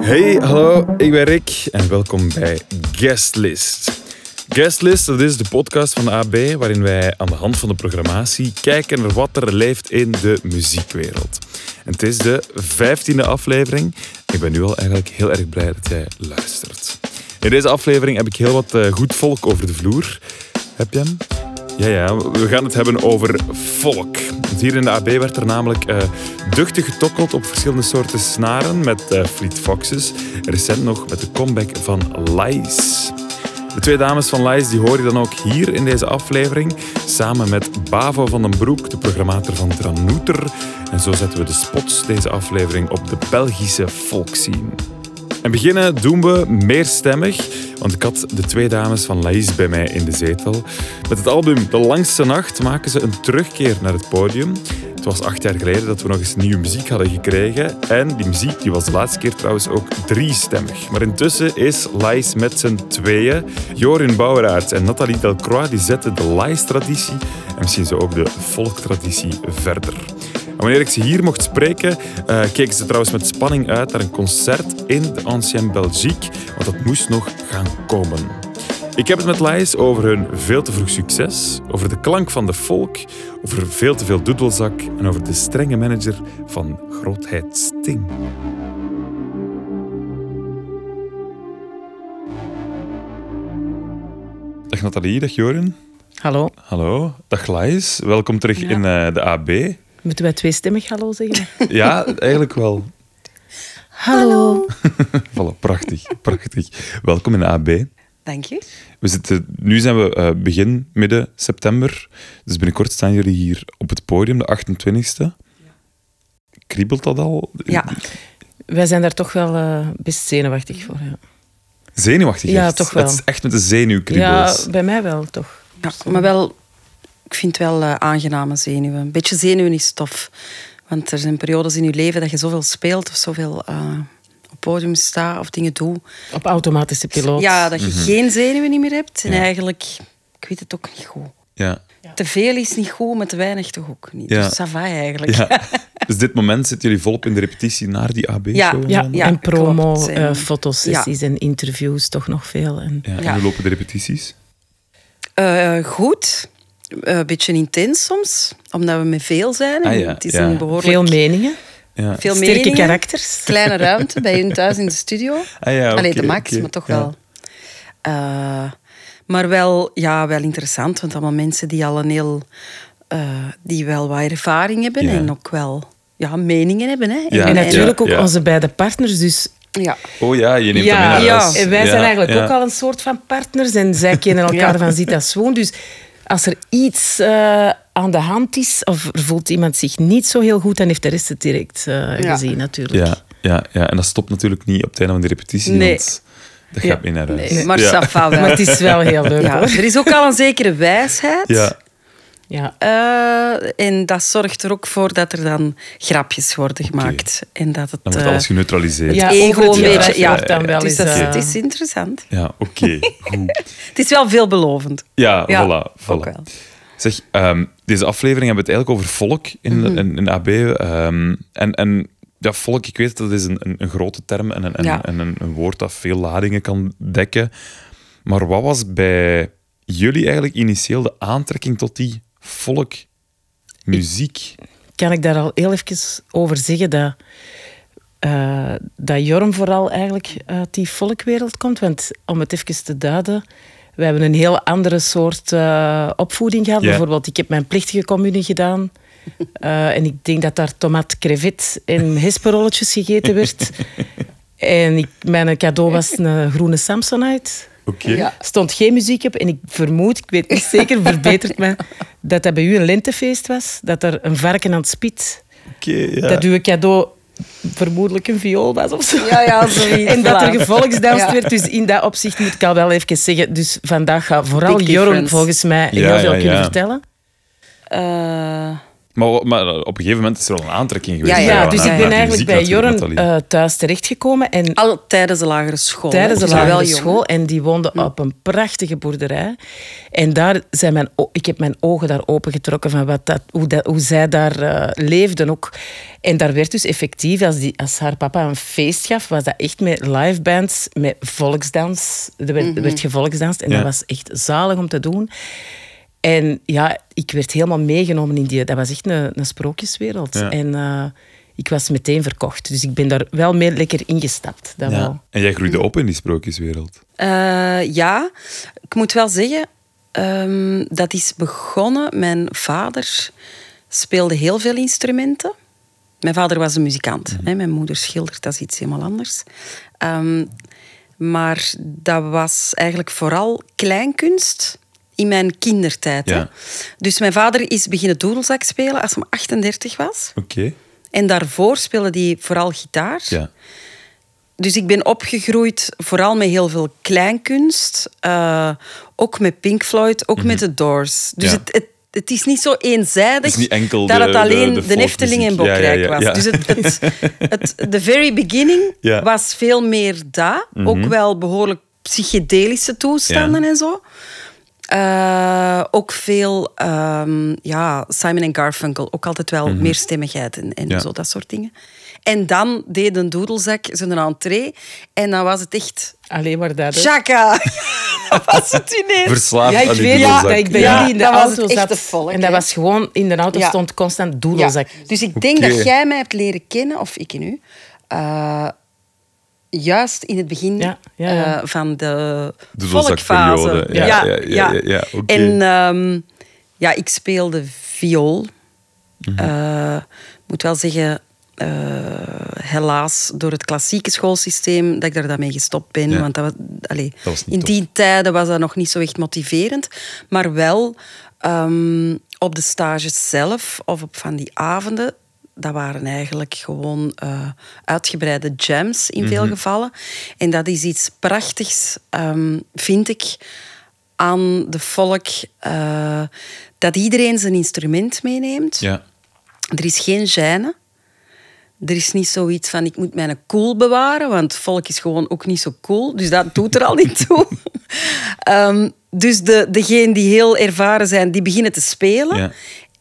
Hey, hallo, ik ben Rick en welkom bij Guestlist. Guestlist, dat is de podcast van AB waarin wij aan de hand van de programmatie kijken naar wat er leeft in de muziekwereld. Het is de vijftiende aflevering. Ik ben nu al eigenlijk heel erg blij dat jij luistert. In deze aflevering heb ik heel wat eh, goed volk over de vloer. Heb je hem? Ja, ja, we gaan het hebben over volk. Want hier in de AB werd er namelijk eh, duchtig getokkeld op verschillende soorten snaren met eh, Fleet Foxes. Recent nog met de comeback van Lies. De twee dames van Lies die hoor je dan ook hier in deze aflevering. Samen met Bavo van den Broek, de programmator van Tranouter. En zo zetten we de spots deze aflevering op de Belgische volkszien. En beginnen doen we meerstemmig, want ik had de twee dames van Laïs bij mij in de zetel. Met het album De Langste Nacht maken ze een terugkeer naar het podium. Het was acht jaar geleden dat we nog eens nieuwe muziek hadden gekregen. En die muziek die was de laatste keer trouwens ook driestemmig. Maar intussen is Laïs met z'n tweeën. Jorin Bouweraerts en Nathalie Delcroix die zetten de Laïs-traditie en misschien zo ook de volktraditie verder. En wanneer ik ze hier mocht spreken, eh, keken ze trouwens met spanning uit naar een concert in de Ancienne Belgique, want dat moest nog gaan komen. Ik heb het met Laïs over hun veel te vroeg succes, over de klank van de folk, over veel te veel doedelzak en over de strenge manager van grootheid Sting. Dag Nathalie, dag Jorin. Hallo. Hallo, dag Laïs. Welkom terug Ja. in eh, de AB. Moeten wij tweestemmig hallo zeggen? Ja, eigenlijk wel. Hallo. Voilà, prachtig, prachtig. Welkom in de AB. Dank je. We zitten, nu zijn we eh, begin, midden september. Dus binnenkort staan jullie hier op het podium, de 28e. Kriebelt dat al? Ja, Wij zijn daar toch wel eh, best zenuwachtig voor. Ja, Zenuwachtig Ja, echt. toch wel. Het is echt met de ja zenuwkriebels. bij mij wel, toch. ja maar wel, ik vind wel eh, aangename zenuwen. Een beetje zenuwen is tof. Want er zijn periodes in je leven dat je zoveel speelt of zoveel eh, op podium staat of dingen doet. Op automatische piloot. Ja, dat je Mhm. geen zenuwen niet meer hebt. En Ja. eigenlijk, ik weet het ook niet goed. Ja. Te veel is niet goed, maar te weinig toch ook niet. Ja. Dus va eigenlijk. ja. Dus dit moment zitten jullie volop in de repetitie naar die AB-show? Ja, Ja, Ja, en promo, klopt. eh, En- fotosessies en interviews, toch nog veel. En, Ja, en hoe lopen de repetities? Eh, goed. Eh, Een beetje intens soms, omdat we met veel zijn. En Ah, ja, Het is ja. een behoorlijk Veel meningen, Ja. veel sterke meningen. karakters. kleine ruimte bij hun thuis in de studio. Ah ja, Allee, de max, maar toch Ja. wel. Eh, maar wel, ja, wel interessant, want allemaal mensen die al een heel... eh, die wel wat ervaring hebben Ja. en ook wel ja, meningen hebben. Hè. Ja. En natuurlijk ook ja. onze beide partners. Dus ja. Oh ja, je neemt ja, hem ja. en wij Ja, zijn eigenlijk ja. ook al een soort van partners. En zij kennen elkaar Ja. van zit als woon. Dus als er iets eh, aan de hand is, of er voelt iemand zich niet zo heel goed, dan heeft de rest het direct eh, Ja. gezien natuurlijk. Ja, ja, ja, en dat stopt natuurlijk niet op het einde van de repetitie, Nee. want dat gaat Ja. mee naar huis. Nee, maar ja. ça va wel. Maar het is wel heel leuk hoor. er is ook al een zekere wijsheid. Ja. Eh, en dat zorgt er ook voor dat er dan grapjes worden gemaakt. En dat het... dan wordt eh, alles geneutraliseerd. Ja, ego een beetje, ja. wordt dan wel dus eens, dat is, eh, het is interessant. Ja, oké, goed. Het is wel veelbelovend. Ja, Ja, voilà. ook voilà. wel. Zeg, ehm, deze aflevering hebben we het eigenlijk over volk in, in, in AB. ehm, en, en ja, volk, ik weet dat is een, een, een grote term en, een, Ja. en een, een woord dat veel ladingen kan dekken. Maar wat was bij jullie eigenlijk initieel de aantrekking tot die volkmuziek? Kan ik daar al heel even over zeggen dat, eh, dat Jorm vooral eigenlijk uit die volkwereld komt? Want om het even te duiden, we hebben een heel andere soort eh, opvoeding gehad. Ja. Bijvoorbeeld, ik heb mijn plichtige commune gedaan. Eh, en ik denk dat daar tomaat, crevet en hesperolletjes gegeten werd. en ik, mijn cadeau was een groene Samsonite. Oké. Ja. stond geen muziek op. En ik vermoed, ik weet niet zeker, verbetert me, dat dat bij u een lentefeest was. Dat er een varken aan het spit, Oké, ja. dat uw cadeau vermoedelijk een viool was of zo. Ja, ja, zoiets. En dat er Ja. werd. Dus in dat opzicht moet ik al wel even zeggen. Dus vandaag gaat vooral Jorm volgens mij Ja, heel veel ja, kunnen ja. vertellen. Eh, Maar, op een gegeven moment is er al een aantrekking geweest. Ja, dus ik ben eigenlijk bij Jorn eh, thuis terechtgekomen. En Al tijdens de lagere school. tijdens de lagere school. En die woonde op een prachtige boerderij. En daar zijn mijn, ik heb mijn ogen daar opengetrokken van wat dat, hoe, dat, hoe zij daar eh, leefden ook. En daar werd dus effectief, als, die, als haar papa een feest gaf, was dat echt met live bands, met volksdans. Er werd, er werd gevolksdanst en Ja. dat was echt zalig om te doen. En ja, ik werd helemaal meegenomen in die... Dat was echt een, een sprookjeswereld. Ja. En eh, ik was meteen verkocht. Dus ik ben daar wel mee lekker ingestapt. Dat wel. Ja. En jij groeide op in die sprookjeswereld. Eh, ja, ik moet wel zeggen, ehm, dat is begonnen. Mijn vader speelde heel veel instrumenten. Mijn vader was een muzikant. hè. Mijn moeder schildert, dat is iets helemaal anders. Ehm, maar dat was eigenlijk vooral kleinkunst in mijn kindertijd. hè. Ja. Dus mijn vader is beginnen doedelzak spelen als hij 38 was. Oké. En daarvoor speelde hij vooral gitaar. Ja. Dus ik ben opgegroeid vooral met heel veel kleinkunst. eh, ook met Pink Floyd, ook met de Doors. Dus Mhm. Ja. het, het, het is niet zo eenzijdig Het niet enkel dat de- het alleen de- de, de Efteling en folkmuziek. Ja, ja, Bokrijk ja, was. Dus het, het, de very beginning. Mhm. was veel meer dat. Ook wel behoorlijk psychedelische toestanden en zo. Eh, ook veel ehm, ja, Simon en Garfunkel. Ook altijd wel meerstemmigheid en, en Mhm. Ja. zo, dat soort dingen. En dan deed een doedelzak zijn entree. En dan was het echt... Alleen maar dat. Chaka! dat was het ineens. Verslaafd Ja, ik aan die weet dat ik bij Ja, jullie in de dat was auto zat. volk, en dat was gewoon, in de auto Ja. stond constant Ja. doedelzak. Dus ik denk dat jij mij hebt leren kennen, of ik en u, eh, juist in het begin Ja, ja, ja. eh, van de Doedelzakperiode. volkfase. Ja, ja, ja, ja, ja, oké. En ehm, ja, ik speelde viool. Eh, Ik moet wel zeggen, eh, helaas door het klassieke schoolsysteem dat ik daar dan mee gestopt ben. Ja. Want dat, was, allee, was niet in tof. die tijden was dat nog niet zo echt motiverend. Maar wel ehm, op de stages zelf of op van die avonden. Dat waren eigenlijk gewoon eh, uitgebreide jams in Mhm. veel gevallen. En dat is iets prachtigs, ehm, vind ik, aan de volk. eh, dat iedereen zijn instrument meeneemt. Ja. Er is geen gêne. Er is niet zoiets van, ik moet mijn cool bewaren, want volk is gewoon ook niet zo cool. Dus dat doet er al niet toe. Ehm, dus de, degenen die heel ervaren zijn, die beginnen te spelen. Ja.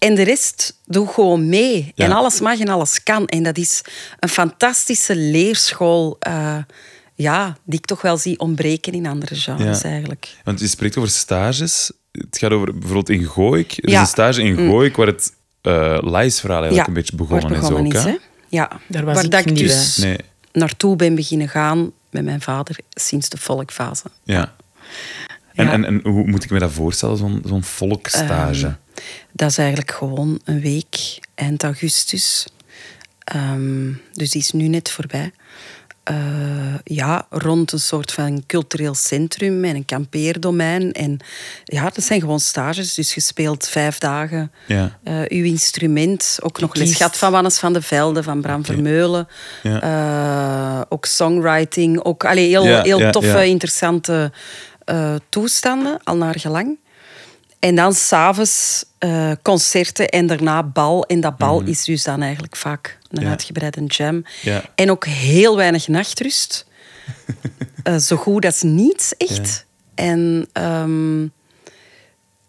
En de rest doet gewoon mee. Ja. En alles mag en alles kan. En dat is een fantastische leerschool... eh, ja, die ik toch wel zie ontbreken in andere genres Ja. eigenlijk. Want je spreekt over stages. Het gaat over bijvoorbeeld in Gooik. Er is Ja. Mm. een stage in Gooik waar het uh, Lies-verhaal eigenlijk ja, een beetje begonnen, waar het begonnen is. Ook, is, hè? Ja, Daar was waar ik dat ik dus Nee, naartoe ben beginnen gaan met mijn vader sinds de volkfase. ja. En, Ja. en, en hoe moet ik me dat voorstellen, zo'n zo'n volkstage? Ehm, dat is eigenlijk gewoon een week, eind augustus. Ehm, dus die is nu net voorbij. Eh, ja, rond een soort van cultureel centrum en een kampeerdomein. En ja, dat zijn gewoon stages. Dus je speelt vijf dagen Ja. eh, uw instrument. Ook nog les gehad van Wannes van de Velde, van Bram Vermeulen. Ja. Eh, ook songwriting. Ook allee, heel, Ja, heel ja, toffe, ja. interessante eh, toestanden, al naar gelang. En dan s'avonds eh concerten en daarna bal. En dat bal is dus dan eigenlijk vaak een Mhm. Ja. uitgebreide jam. Ja. En ook heel weinig nachtrust. Eh, zo goed als niets, echt. En, ehm,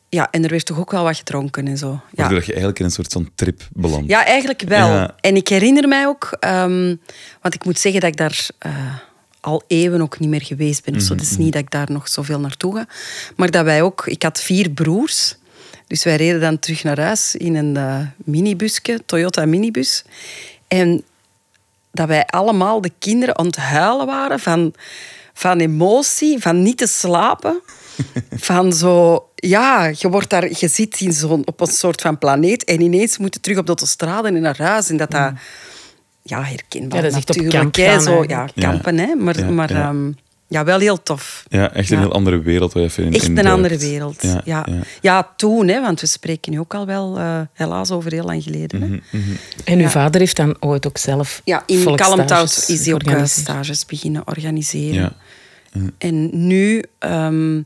ja, en er werd toch ook wel wat gedronken en zo. Ja. Dat je eigenlijk in een soort van trip belandt. Ja, eigenlijk wel. En ik herinner mij ook, ehm, want ik moet zeggen dat ik daar al eeuwen ook niet meer geweest ben. of Mhm, zo. Het is niet dat ik daar nog zoveel naartoe ga. Maar dat wij ook, ik had vier broers. Dus wij reden dan terug naar huis in een eh, minibusje, Toyota minibus. En dat wij allemaal de kinderen aan het huilen waren van, van emotie, van niet te slapen. Van zo, ja, je, wordt daar, je zit in zo'n, op een soort van planeet en ineens moet je terug op de autostrade en naar huis. En dat dat, ja, herkenbaar Ja, dat is echt op natuurlijk. kamp hè, gaan, zo, ja, kampen, hè. Maar, Ja, maar ja. ehm, ja, wel heel tof. Ja, echt een Ja. heel andere wereld waar je even in Echt in een andere wereld. Ja, Ja, ja. ja. toen, hè, want we spreken nu ook al wel eh, helaas over heel lang geleden. Mhm. Hè. En uw Ja. vader heeft dan ooit ook zelf Ja, in Kalmthout is hij ook eh, stages beginnen organiseren. Ja. En nu ehm,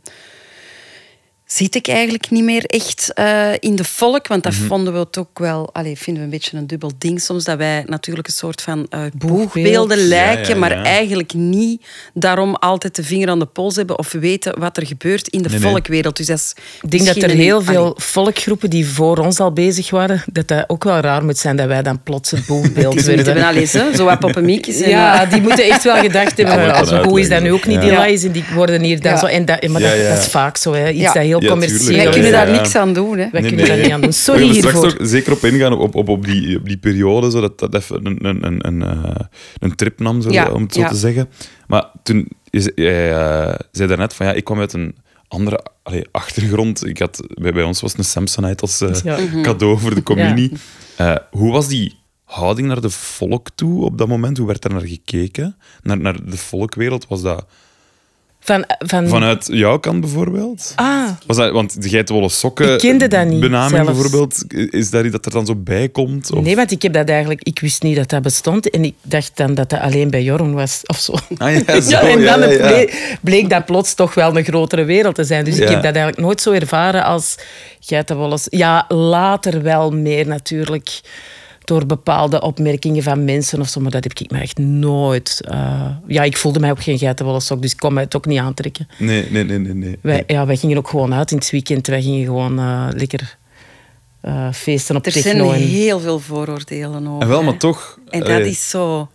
zit ik eigenlijk niet meer echt eh, in de volk. Want dat vonden we het ook wel... Allee, vinden we een beetje een dubbel ding soms. Dat wij natuurlijk een soort van eh, boegbeelden lijken. Ja, ja, Maar ja. eigenlijk niet daarom altijd de vinger aan de pols hebben. Of weten wat er gebeurt in de Nee, volkwereld. Dus dat is Ik denk dat er heel een- veel volkgroepen die voor ons al bezig waren, dat dat ook wel raar moet zijn dat wij dan plots het boegbeeld Die moeten werden. wel eens, hè, zo wat poppemiekjes. en, Ja, eh, die moeten echt wel gedacht hebben. Ja, als hoe is dat nu ook niet, die Ja. lies, en die worden hier dan Ja. zo. En dat, maar Ja, dat, is vaak zo, hè. iets Ja. dat heel Ja, commercieel wij Ja, kunnen daar ja. niks aan doen. Hè. Wij Nee, kunnen nee. daar niet aan doen. We Sorry gaan straks hiervoor. ook zeker op ingaan op, op, op, die, op die periode, zodat dat even een, een, een, een, eh, een trip nam, zo, Ja, om het zo ja. te zeggen. Maar toen, je ze- jij eh, zei daarnet van ja, ik kwam uit een andere allee, achtergrond. Ik had, bij, bij ons was een Samsonite als eh, Ja. Cadeau voor de communie. Eh, hoe was die houding naar de volk toe op dat moment? Hoe werd daar naar gekeken? Naar, naar de volkwereld? Was dat Van, van, vanuit jouw kant bijvoorbeeld? ah, Was dat, want de geitenwolle sokken Ik kende dat niet, benaming zelfs. bijvoorbeeld, is daar iets dat er dan zo bij komt? Of? nee, want ik heb dat eigenlijk... Ik wist niet dat dat bestond. En ik dacht dan dat dat alleen bij Jorn was, of zo. Ah, ja, zo, Ja, en dan ja, ja. Bleek, bleek dat plots toch wel een grotere wereld te zijn. Dus ik heb dat eigenlijk nooit zo ervaren als geitenwolles. Ja, later wel meer natuurlijk door bepaalde opmerkingen van mensen of zo, maar dat heb ik me echt nooit... eh, ja, ik voelde mij ook geen geitenwolle sok, dus ik kon mij het ook niet aantrekken. Nee, nee, nee, nee. nee. Wij, ja, wij gingen ook gewoon uit in het weekend. Wij gingen gewoon eh, lekker eh, feesten op Er zijn techno. en- heel veel vooroordelen over. En wel, maar hè. toch... En dat allee, is zo...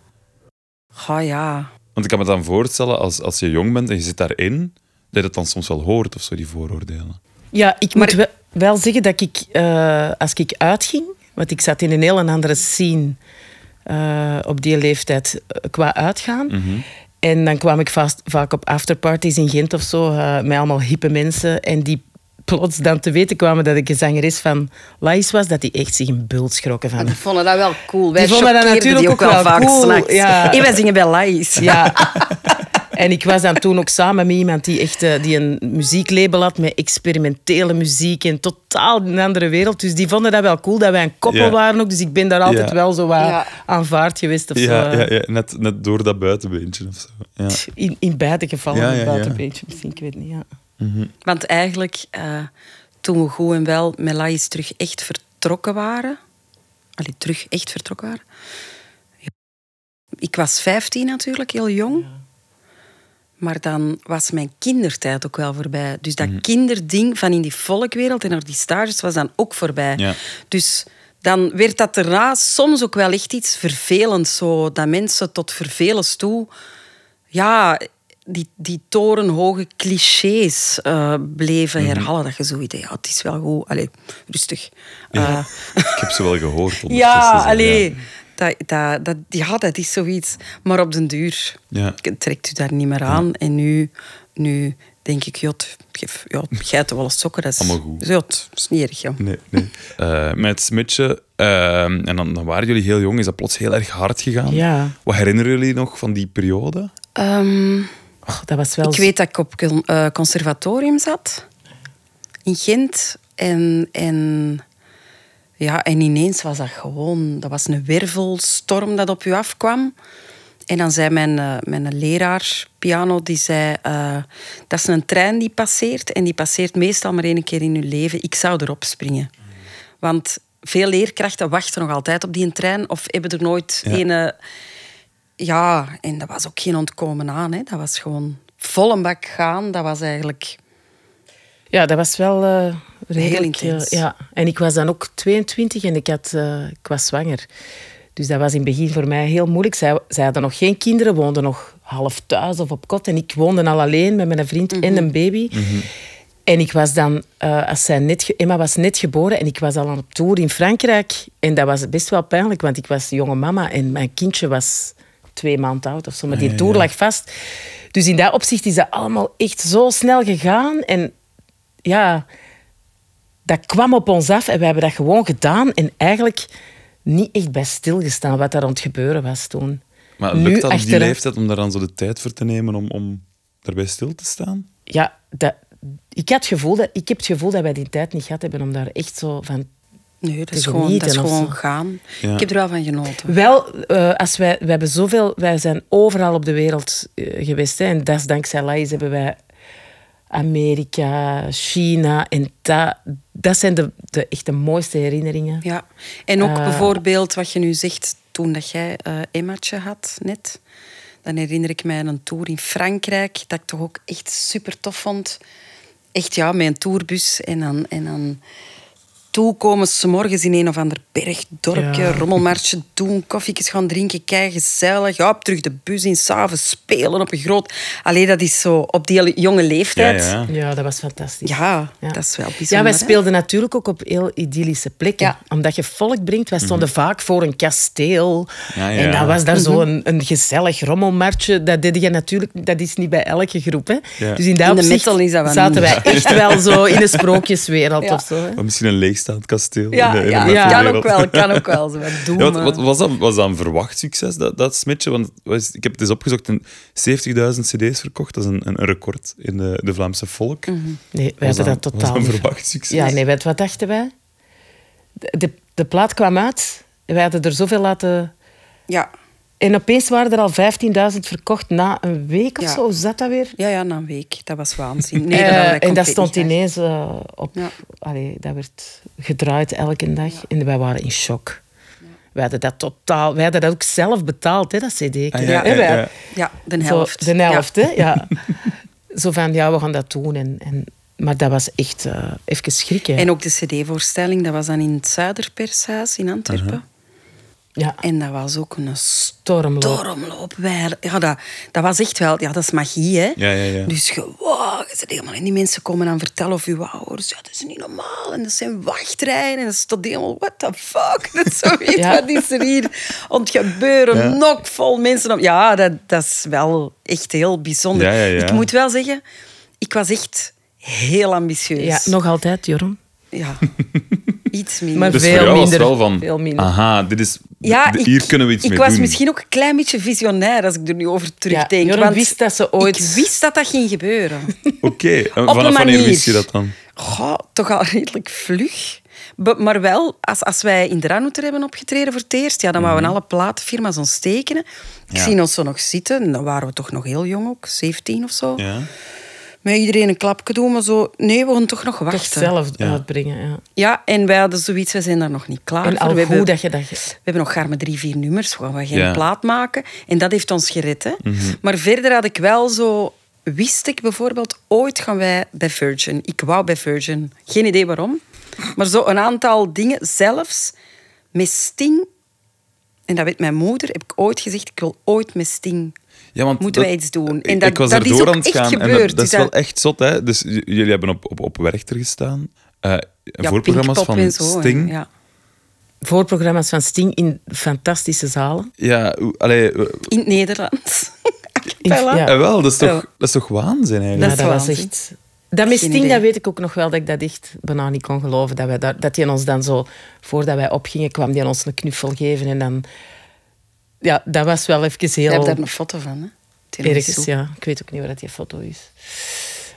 Oh ja. Want ik kan me dan voorstellen, als, als je jong bent en je zit daarin, dat je dat dan soms wel hoort, of zo, die vooroordelen. Ja, ik Maar- moet wel, wel zeggen dat ik, eh, als ik uitging, want ik zat in een heel andere scene eh, op die leeftijd eh, qua uitgaan. En dan kwam ik vast, vaak op afterparties in Gent of zo, eh, met allemaal hippe mensen. En die plots dan te weten kwamen dat ik een zangeres van Lais was, dat die echt zich een bult schrokken van. Die vonden dat wel cool. Wij Die vonden dat natuurlijk die ook wel vaak cool, ja. En wij zingen bij Lais. Ja. En ik was dan toen ook samen met iemand die, echt, eh, die een muzieklabel had met experimentele muziek en totaal een andere wereld. Dus die vonden dat wel cool, dat wij een koppel Ja. waren ook. Dus ik ben daar altijd Ja. wel zo wat Ja. aanvaard geweest of Ja, zo. ja, ja net, net door dat buitenbeentje of zo. Ja. In, in beide gevallen, Ja, een buitenbeentje misschien, ik weet niet. Ja. Want eigenlijk, eh, toen we goed en wel met Lais terug echt vertrokken waren... Allee, terug echt vertrokken waren... Ik was 15 natuurlijk, heel jong. Maar dan was mijn kindertijd ook wel voorbij. Dus dat kinderding van in die volkwereld en naar die stages was dan ook voorbij. Ja. Dus dan werd dat daarna soms ook wel echt iets vervelends. Zo, dat mensen tot vervelens toe... Ja, die, die torenhoge clichés eh, bleven Mhm. herhalen. Dat je zoiets ja, het is wel goed. Allee, rustig. Eh, Ik heb ze wel gehoord. ja, allee. Dat, dat, dat, ja, dat is zoiets. Maar op den duur Ja. trekt u daar niet meer aan. En nu, nu denk ik, het- geef ja, geiten wel eens sokken. Dat is, Allemaal goed. Is niet erg, ja. Nee, nee. Eh, met het smidje, eh, en dan, dan waren jullie heel jong, is dat plots heel erg hard gegaan. Ja. Wat herinneren jullie nog van die periode? Ehm, Oh, dat was wel ik weet dat ik op eh, conservatorium zat. In Gent. En, en, ja, en ineens was dat gewoon... Dat was een wervelstorm dat op u afkwam. En dan zei mijn, eh, mijn leraar piano, die zei... eh, dat is een trein die passeert. En die passeert meestal maar één keer in uw leven. Ik zou erop springen. Want veel leerkrachten wachten nog altijd op die trein. Of hebben er nooit Ja. een... eh, ja, en dat was ook geen ontkomen aan. Hè. Dat was gewoon vol een bak gaan. Dat was eigenlijk... Ja, dat was wel eh redelijk... Heel intens. eh, ja. En ik was dan ook 22 en ik, had, eh, ik was zwanger. Dus dat was in het begin voor mij heel moeilijk. Zij, zij hadden nog geen kinderen, woonden nog half thuis of op kot. En ik woonde al alleen met mijn vriend en een baby. En ik was dan, eh, als zij net, Emma was net geboren en ik was al aan op tour in Frankrijk. En dat was best wel pijnlijk, want ik was jonge mama en mijn kindje was twee maanden oud of zo. Maar die ja, tour ja. lag vast. Dus in dat opzicht is dat allemaal echt zo snel gegaan. En ja, dat kwam op ons af en we hebben dat gewoon gedaan. En eigenlijk niet echt bij stilgestaan wat daar aan het gebeuren was toen. Maar Nu lukt dat op die leeftijd om daar dan zo de tijd voor te nemen om, om daarbij stil te staan? Ja, dat, ik, had het gevoel dat, ik heb het gevoel dat wij die tijd niet gehad hebben om daar echt zo van... Nee, dat is gewoon, dat is gewoon gaan. Ja. Ik heb er wel van genoten. Wel, eh, als wij, wij, hebben zoveel, wij zijn overal op de wereld eh, geweest. Hè, en dat is dankzij Laïs hebben wij Amerika, China. En dat, dat zijn de, de echt de mooiste herinneringen. Ja, en ook Eh. bijvoorbeeld wat je nu zegt toen dat jij eh Emmaatje had net. Dan herinner ik mij aan een tour in Frankrijk dat ik toch ook echt super tof vond. Echt ja, met een tourbus en dan, en dan toekomen s'morgens in een of ander bergdorpje, Ja. rommelmarsje doen, koffietjes gaan drinken, kei gezellig. Ja, op terug de bus in, s'avonds spelen op een groot... Allee, dat is zo op die jonge leeftijd. ja. Ja, dat was fantastisch. Ja, Ja. dat is wel bijzonder. Ja, wij hè? speelden natuurlijk ook op heel idyllische plekken. Ja. Omdat je volk brengt. Wij stonden vaak voor een kasteel. Ja, ja. En dat was Mhm. daar zo een, een gezellig rommelmartje. Dat deed je natuurlijk... Dat is niet bij elke groep. Hè. Ja. Dus in dat In de opzicht metal is dat wel zaten niet. wij echt wel zo in een sprookjeswereld Ja. of zo. Hè. Of misschien een leegstaand kasteel. Ja, in de- in de ja, Ja. kan ook wel. Kan ook wel. Zo wat doen, Ja, wat, eh. wat was, dat, was dat een verwacht succes, dat, dat smetje? Want was- ik heb het eens opgezocht, een 70.000 cd's verkocht. Dat is een, een record in de, de Vlaamse volk. Mhm. Nee, wij Was hadden dat was totaal een verwacht succes? Ja, nee, weet, wat dachten wij? De, de, de plaat kwam uit. en Wij hadden er zoveel laten... Ja. En opeens waren er al 15.000 verkocht na een week of Ja. zo. Hoe zat dat weer? Ja, ja, na een week. Dat was waanzin. Nee, Eh, dat en dat stond ineens eh, op. Ja. Allee, dat werd gedraaid elke dag. En wij waren in shock. Wij hadden dat totaal. Wij hadden dat ook zelf betaald, hè, dat CD. Ah, ja, ja. Ja, de Zo, helft. de helft, Ja. hè? Ja. Zo van, ja, we gaan dat doen. En, en, maar dat was echt eh, even schrikken. En ook de cd-voorstelling, dat was dan in het Zuiderpershuis in Antwerpen. Ja, En dat was ook een stormloop. stormloop. Wij- Ja, dat, dat was echt wel... Ja, dat is magie, hè. Ja, ja, ja. Dus je, wow, je zit helemaal... En die mensen komen dan vertellen of uw ouders... Ja, dat is niet normaal. En dat zijn wachtrijen. En dat staat helemaal... What the fuck? Dat is zo iets. Ja. Wat is er hier aan het gebeuren? Ja. Nog vol mensen. Op. Ja, dat, dat is wel echt heel bijzonder. Ja, ja, ja. Ik moet wel zeggen... Ik was echt heel ambitieus. Ja, nog altijd, Joram. Ja. Iets minder. Maar Dus veel voor jou was minder. wel van, Veel minder. aha, dit is, Ja, ik, hier kunnen we iets ik mee was doen. misschien ook een klein beetje visionair als ik er nu over terugdenk. Joram want wist dat ze ooit- Ik wist dat dat ging gebeuren. Oké, Op vanaf een wanneer manier. wist je dat dan? Goh, toch al redelijk vlug. Maar wel, als, als wij in de Ranouter hebben opgetreden voor het eerst, ja, dan wouden alle platenfirma's ons tekenen. Ik Mhm. Ja. zie ons zo nog zitten, en dan waren we toch nog heel jong ook, 17 of zo. Ja. Met iedereen een klapje doen, maar zo... Nee, we gaan toch nog Toch wachten. zelf Ja. uitbrengen. Ja. Ja, en wij hadden zoiets, we zijn daar nog niet klaar En voor. al we, hebben, dat je dat... we hebben nog gaar met drie, vier nummers, we gaan geen Ja. plaat maken. En dat heeft ons gered. Hè. Mhm. Maar verder had ik wel zo... Wist ik bijvoorbeeld, ooit gaan wij bij Virgin. Ik wou bij Virgin. Geen idee waarom. Maar zo een aantal dingen, zelfs met Sting... En dat weet mijn moeder, heb ik ooit gezegd, ik wil ooit met Sting... Ja, want Moeten dat- wij iets doen? En ik, dat- ik was dat er is door ook aan het echt gaan. En gebeurd. dat, dat is wel echt zot, hè? Dus jullie hebben op, op, op Werchter gestaan. eh Ja, voorprogramma's van zo. Sting. Ja. Voorprogramma's van Sting in fantastische zalen. Ja, allee, In het Nederlands. In- ja. eh, wel, dat is toch, Ja. dat is toch waanzin eigenlijk? Dat is dat was echt... Dat met Sting, dat weet ik ook nog wel, dat ik dat echt bijna niet kon geloven. Dat, wij daar, dat hij ons dan zo, voordat wij opgingen, kwam hij ons een knuffel geven. En dan... Ja, dat was wel even Je heel... hebt daar een foto van, hè? Ergens, ja. Ik weet ook niet waar dat die foto is.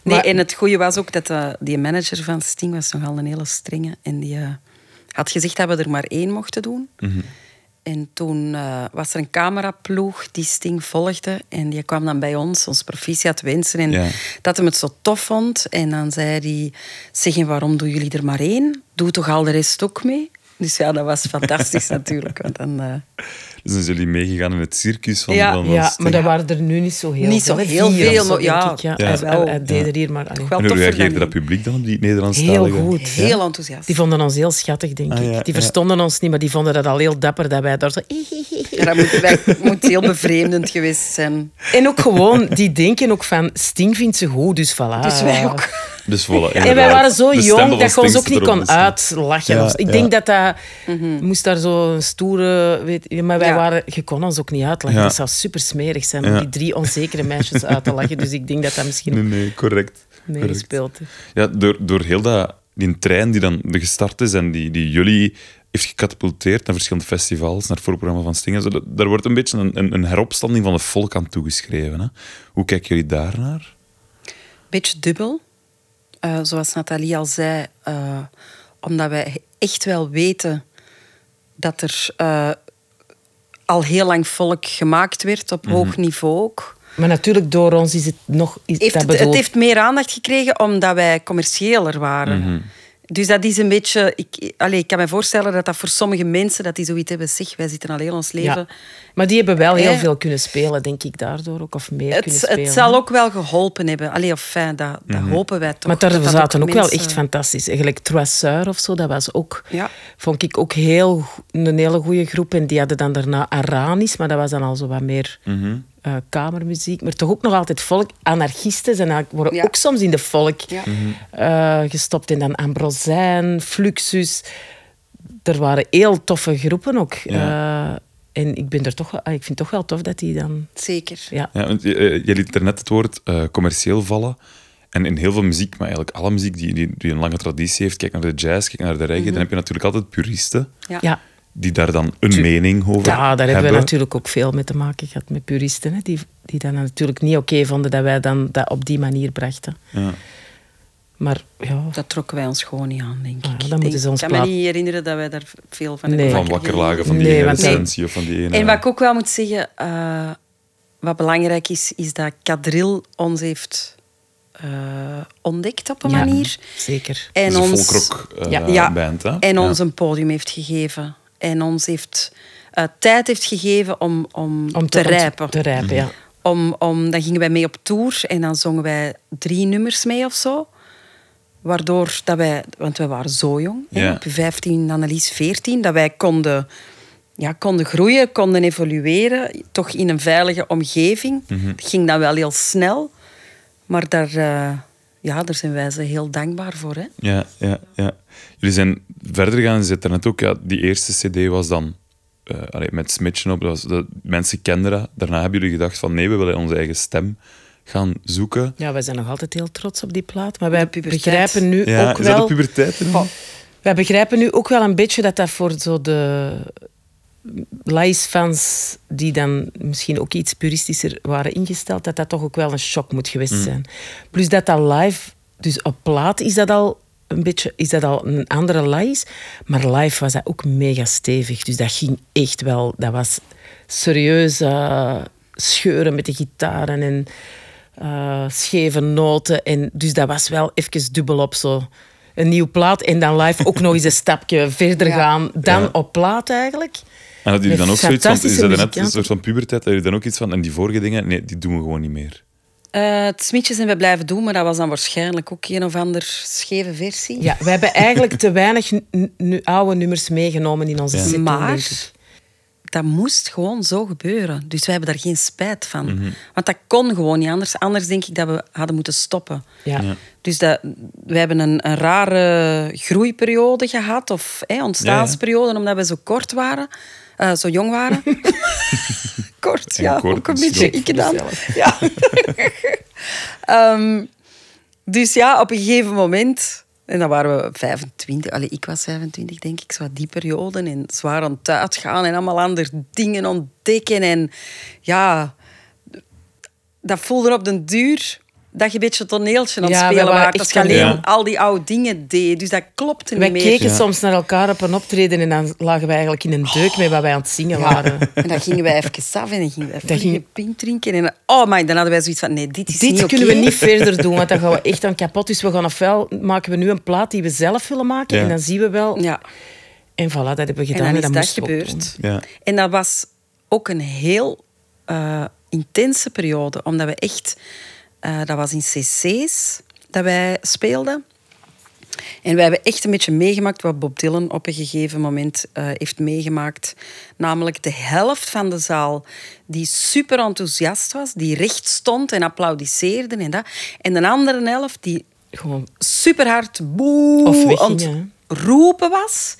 Nee, Maar- en het goede was ook dat eh, die manager van Sting was nogal een hele strenge. En die eh, had gezegd dat we er maar één mochten doen. Mhm. En toen eh, was er een cameraploeg die Sting volgde. En die kwam dan bij ons, ons proficiat wensen. En Ja. dat hij het zo tof vond. En dan zei hij, zeg, waarom doen jullie er maar één? Doe toch al de rest ook mee? Dus ja, dat was fantastisch natuurlijk. Want dan, eh, Dus dan zijn jullie meegegaan in het circus van, Ja. van, van Ja, maar dat waren er nu niet zo heel Niet veel. zo hè. heel veel, zo, maar ja, denk ik, ja. Ja. Hij, hij- hij wel. deed er hier maar... En hoe reageerde dat publiek dan op die Nederlandstalige? Heel goed. Heel enthousiast. Die vonden ons heel schattig, denk Ah, ik. ja, die ja. verstonden ons niet, maar die vonden dat al heel dapper dat wij daar zo... Ja, dat moet, moet heel bevreemdend geweest zijn. En ook gewoon, die denken ook van, Sting vindt ze goed, dus voilà. Dus wij ook. Dus voilà, En wij waren zo jong dat je ons ook niet kon uitlachen. Ja, ik ja. denk dat dat... Moest daar zo een stoere... Weet, je, maar wij Ja. Waren... Je kon ons ook niet uitlachen. Ja. Dat zou super smerig zijn om die drie onzekere meisjes uit te lachen. Dus ik denk dat dat misschien Nee, nee, correct. meegespeeld heeft. Ja, door, door heel dat, die trein die dan gestart is en die, die jullie heeft gecatapulteerd naar verschillende festivals, naar het voorprogramma van Sting. en zo, dat- Daar wordt een beetje een, een, een heropstanding van het volk aan toegeschreven. Hè? Hoe kijken jullie daarnaar? Beetje dubbel. Eh, zoals Nathalie al zei, eh, omdat wij echt wel weten dat er eh, al heel lang volk gemaakt werd, op hoog niveau ook. Maar natuurlijk, door ons is het nog... Is heeft dat het, het heeft meer aandacht gekregen omdat wij commerciëler waren. Mhm. Dus dat is een beetje... Ik, allez, ik kan me voorstellen dat dat voor sommige mensen, dat die zoiets hebben, zeg, wij zitten al heel ons leven... Ja. Maar die hebben wel heel Eh. veel kunnen spelen, denk ik, daardoor ook. Of meer kunnen Het, spelen. het zal ook wel geholpen hebben. Allee, of fijn, dat, dat hopen wij toch. Maar daar zaten ook, wel echt fantastisch. Eigenlijk Troisseur of zo, dat was ook... Ja. Vond ik ook heel, een hele goede groep. En die hadden dan daarna Aranis, maar dat was dan al zo wat meer eh, kamermuziek. Maar toch ook nog altijd volk. Anarchisten zijn eigenlijk- worden Ja. ook soms in de volk Ja. eh, gestopt. En dan Ambrosijn, Fluxus. Er waren heel toffe groepen ook. Ja. Eh, en ik, ben er toch ah, ik vind het toch wel tof dat die dan... Zeker. Ja. Ja, want je, je liet er net het woord eh, commercieel vallen. En in heel veel muziek, maar eigenlijk alle muziek die, die, die een lange traditie heeft, kijk naar de jazz, kijk naar de reggae, dan heb je natuurlijk altijd puristen Ja. ja. Die daar dan een mening over Ja, daar hebben hebben. we natuurlijk ook veel mee te maken gehad met puristen. Hè, die, die dan natuurlijk niet oké vonden dat wij dan dat op die manier brachten. Ja. Maar ja, Dat trokken wij ons gewoon niet aan, denk ik. Dan Ik moeten denk- ze ons Ik kan plaat- me niet herinneren dat wij daar veel van Nee. hebben Van wakker lagen van die Nee, ene of van die ene... En wat ik ook wel moet zeggen, eh, wat belangrijk is, is dat Kadril ons heeft eh, ontdekt op een Ja, manier. zeker. Dat En ons, folkrock eh, Ja. Ja. band, hè? en Ja. ons een podium heeft gegeven. En ons heeft eh, tijd heeft gegeven om, om, Om te, om rijpen. Te rijpen, ja. Om, om, dan gingen wij mee op tour en dan zongen wij drie nummers mee of zo. Waardoor dat wij, want wij waren zo jong, hè, Ja. op 15, Annelies 14, dat wij konden, ja, konden groeien, konden evolueren, toch in een veilige omgeving. Mhm. Dat ging dan wel heel snel, maar daar, eh, ja, daar zijn wij ze heel dankbaar voor. Hè. Ja, ja, ja. Jullie zijn verder zei het net ook, ja, die eerste cd was dan eh, allee, met Smitchen op. Dat was, dat, mensen kenden dat. Daarna hebben jullie gedacht van nee, we willen onze eigen stem gaan zoeken. Ja, wij zijn nog altijd heel trots op die plaat. Maar wij begrijpen nu Ja, ook is dat wel... de puberteit? er nog? Wij begrijpen nu ook wel een beetje dat dat voor zo de Lies-fans die dan misschien ook iets puristischer waren ingesteld, dat dat toch ook wel een shock moet geweest Mm. zijn. Plus dat dat live, dus op plaat is dat al een beetje, is dat al een andere Lies, maar live was dat ook mega stevig. Dus dat ging echt wel, dat was serieus eh, scheuren met de gitaren en eh, scheve noten. En, dus dat was wel even dubbel op zo. Een nieuw plaat en dan live ook nog eens een stapje verder Ja. gaan dan Ja. op plaat eigenlijk. En hadden jullie dan ook zoiets van, is dat net een soort van puberteit, dat jullie dan ook iets van, en die vorige dingen, nee, die doen we gewoon niet meer. Eh, het smitje zijn we blijven doen, maar dat was dan waarschijnlijk ook een of ander scheve versie. Ja, we hebben eigenlijk te weinig oude nummers meegenomen in onze Ja. Maar dat moest gewoon zo gebeuren. Dus wij hebben daar geen spijt van. Mhm. Want dat kon gewoon niet anders. Anders denk ik dat we hadden moeten stoppen. Ja. Ja. Dus dat, we hebben een, een rare groeiperiode gehad, of hè, ontstaansperiode, omdat we zo kort waren, eh, zo jong waren. kort, En ja, kort ook een is beetje ik dan. Ja. Ehm, dus ja, op een gegeven moment, en dan waren we 25, allee, ik was 25 denk ik, zo die periode, en zwaar aan het uitgaan en allemaal andere dingen ontdekken. En ja, dat voelde op den duur dat je een beetje een toneeltje aan het Ja, spelen waren waart. Echt je alleen al die oude dingen deed. Dus dat klopte Wij niet meer. keken Ja. soms naar elkaar op een optreden en dan lagen wij eigenlijk in een deuk met wat wij aan het zingen waren. En dan gingen wij even af en dan gingen wij Dat ging- ging... pint drinken. En oh my, dan hadden wij zoiets van, nee, dit is Dit niet kunnen oké. we niet verder doen, want dan gaan we echt aan kapot. Dus we gaan ofwel maken we nu een plaat die we zelf willen maken Ja. en dan zien we wel. Ja, En voilà, dat hebben we en gedaan. dan is dat dat moesten we ook gebeurd. Ja. En dat was ook een heel eh, intense periode, omdat we echt... eh, dat was in cc's dat wij speelden. En wij hebben echt een beetje meegemaakt wat Bob Dylan op een gegeven moment eh, heeft meegemaakt. Namelijk de helft van de zaal die super enthousiast was, die recht stond en applaudisseerde en dat. En de andere helft die. Gewoon super hard boe Of weggingen, het roepen was.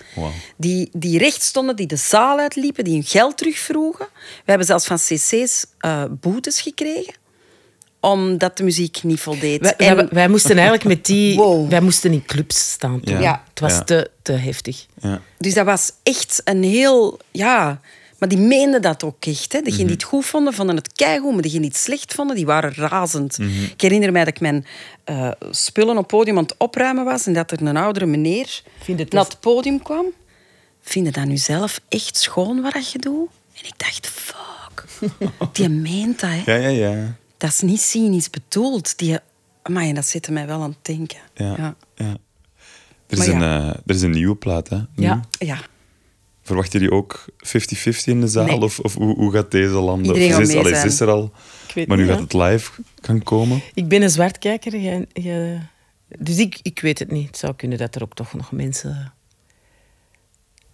Die, die recht stonden, die de zaal uitliepen, die hun geld terugvroegen. We hebben zelfs van cc's eh, boetes gekregen omdat de muziek niet voldeed. Wij, En- wij, wij moesten eigenlijk met die... Wow. Wij moesten in clubs staan toen. Ja. Het was Ja. te, te heftig. Ja. Dus dat was echt een heel... Ja, maar die meenden dat ook echt. Hè. Degenen Mhm. die het goed vonden, vonden het keigoed. Maar degenen die het slecht vonden, die waren razend. Mhm. Ik herinner mij dat ik mijn eh, spullen op het podium aan het opruimen was en dat er een oudere meneer Vind het naar het podium kwam. Vind je dat nu zelf echt schoon wat je doet? En ik dacht, fuck. Die meent dat, hè. Ja, ja, ja. Dat is niet cynisch bedoeld. Die, amai, dat zette mij wel aan het denken. Ja. Ja. ja. Er, is Maar een, ja. eh, er is een nieuwe plaat, hè? nu. Ja. ja. Verwacht je die ook 50-50 in de zaal? Nee. Of, of hoe, hoe gaat deze landen? Iedereen Of gaat is, allee, ze is er al, Ik weet maar nu niet, gaat hè. het live gaan komen. Ik ben een zwartkijker. jij- jij- dus ik, ik weet het niet. Het zou kunnen dat er ook toch nog mensen...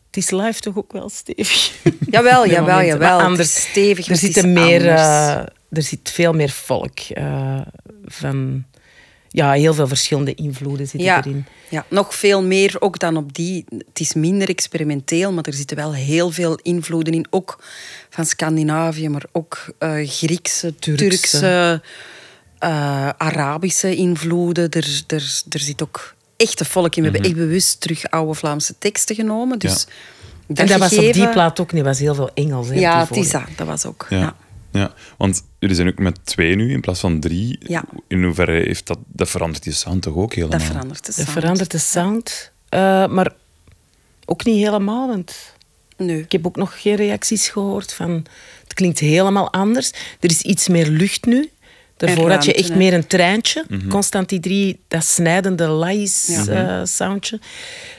Het is live toch ook wel stevig. Jawel, jawel. Maar jawel. Anders, stevig, er, maar zitten meer, anders. Er zit veel meer volk. eh, van, ja, heel veel verschillende invloeden zitten ja, erin. ja, nog veel meer ook dan op die. Het is minder experimenteel, maar er zitten wel heel veel invloeden in. Ook van Scandinavië, maar ook eh, Griekse, Turkse. Turkse, eh, Arabische invloeden. Er, er, er zit ook echte volk in. We hebben echt bewust terug oude Vlaamse teksten genomen. Dus En dat was op die plaat ook niet. was heel veel Engels. Hè, Ja, die het is vorige. dat. Dat was ook. Ja. Ja. Ja. want jullie zijn ook met twee nu in plaats van drie. Ja. In hoeverre heeft dat, dat verandert die sound toch ook helemaal? Dat verandert de Dat sound. verandert de sound. eh, maar ook niet helemaal, want Nee. ik heb ook nog geen reacties gehoord van... Het klinkt helemaal anders. Er is iets meer lucht nu. Daarvoor had je echt hè. meer een treintje. Constant die drie, dat snijdende lais Ja. eh, soundje.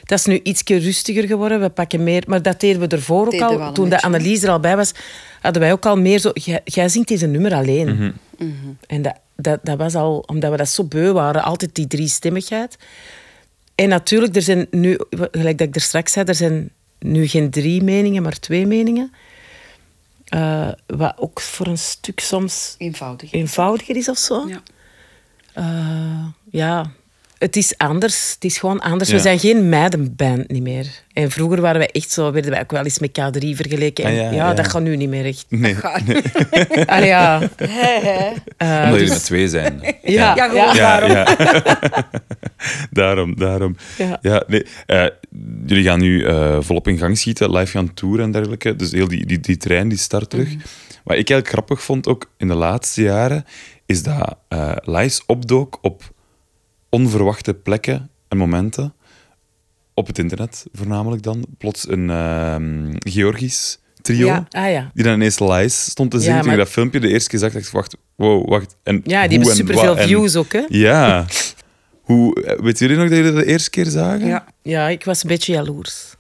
Dat is nu iets rustiger geworden. We pakken meer... Maar dat deden we ervoor ook al. Toen de analyse er al bij was, hadden wij ook al meer zo... Jij, jij zingt deze nummer alleen. En dat, dat, dat was al... Omdat we dat zo beu waren. Altijd die driestemmigheid. En natuurlijk, er zijn nu... Gelijk dat ik er straks zei, er zijn nu geen drie meningen, maar twee meningen. Eh, wat ook voor een stuk soms Eenvoudig. eenvoudiger is of zo. Ja. Eh, ja, het is anders. Het is gewoon anders. We Ja. zijn geen meidenband niet meer. En vroeger waren wij echt zo, werden wij ook wel eens met K3 vergeleken. En Ah, ja, ja, ja. dat gaat nu niet meer echt. Nee, Ga- Allee, ja. Hè, hè. Eh, omdat jullie dus- met twee zijn. ja, Ja, gewoon ja. Ja, daarom. ja. daarom, daarom. Ja. nee. eh, jullie gaan nu eh, volop in gang schieten, live gaan toeren en dergelijke. Dus heel die, die, die trein die start terug. Mhm. Wat ik eigenlijk grappig vond, ook in de laatste jaren, is dat eh Lies opdook op onverwachte plekken en momenten. Op het internet voornamelijk dan. Plots een ehm, Georgisch trio. Ja, ah ja. Die dan ineens Lies stond te Ja, zingen. Toen ik dat filmpje de eerste keer zag, dacht ik, wacht, wow, wacht. En Ja, die hebben en superveel en- views ook, hè? Ja. Hoe, eh, weet jullie nog dat jullie dat de eerste keer zagen? Ja, Ja, ik was een beetje jaloers.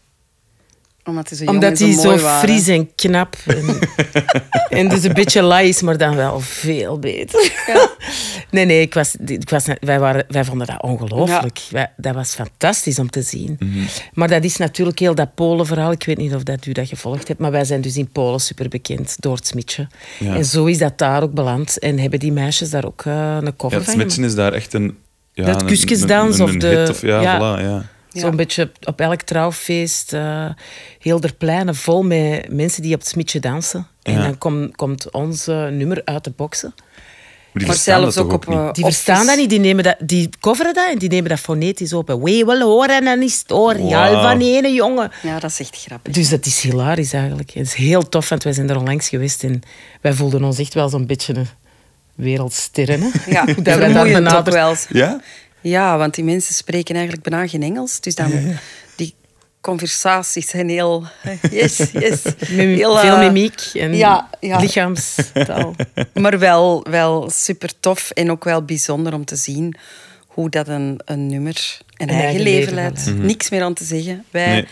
Omdat die zo Omdat fris en knap en, en dus een beetje laai is, maar dan wel veel beter. Nee, nee, ik was, ik was, wij, waren, wij vonden dat ongelooflijk. Dat was fantastisch om te zien. Mhm. Maar dat is natuurlijk heel dat Polen-verhaal. Ik weet niet of dat u dat gevolgd hebt, maar wij zijn dus in Polen super bekend door het smitsje. Ja. En zo is dat daar ook beland. En hebben die meisjes daar ook eh, een Ja, cover het van gemaakt. is daar echt een... Ja, Dat een- kusjesdans of de- hit Of, ja, ja. Voilà, ja. Ja. Zo'n beetje op elk trouwfeest, eh, heel der pleinen vol met mensen die op het smitsje dansen. En dan kom- komt ons eh, nummer uit de boksen. Maar die Maar verstaan zelfs dat ook op... niet? eh, Die verstaan dat niet, die, nemen dat, die coveren dat en die nemen dat fonetisch op. We wil horen en is het hoor. Ja, van ene jongen. Ja, dat is echt grappig. Dus dat is hilarisch eigenlijk. Het is heel tof, want wij zijn er onlangs geweest en wij voelden ons echt wel zo'n beetje een wereldsterren. Hè? Ja, dat wij ook wel. Ja? Ja, want die mensen spreken eigenlijk bijna geen Engels. Dus dan, die conversaties zijn heel... Yes, yes. Mim- Heel, veel eh, mimiek en ja, ja. lichaamstaal. Maar wel, wel super tof en ook wel bijzonder om te zien hoe dat een, een nummer een, eigen, eigen leven leidt. Niks meer aan te zeggen. Wij, Nee.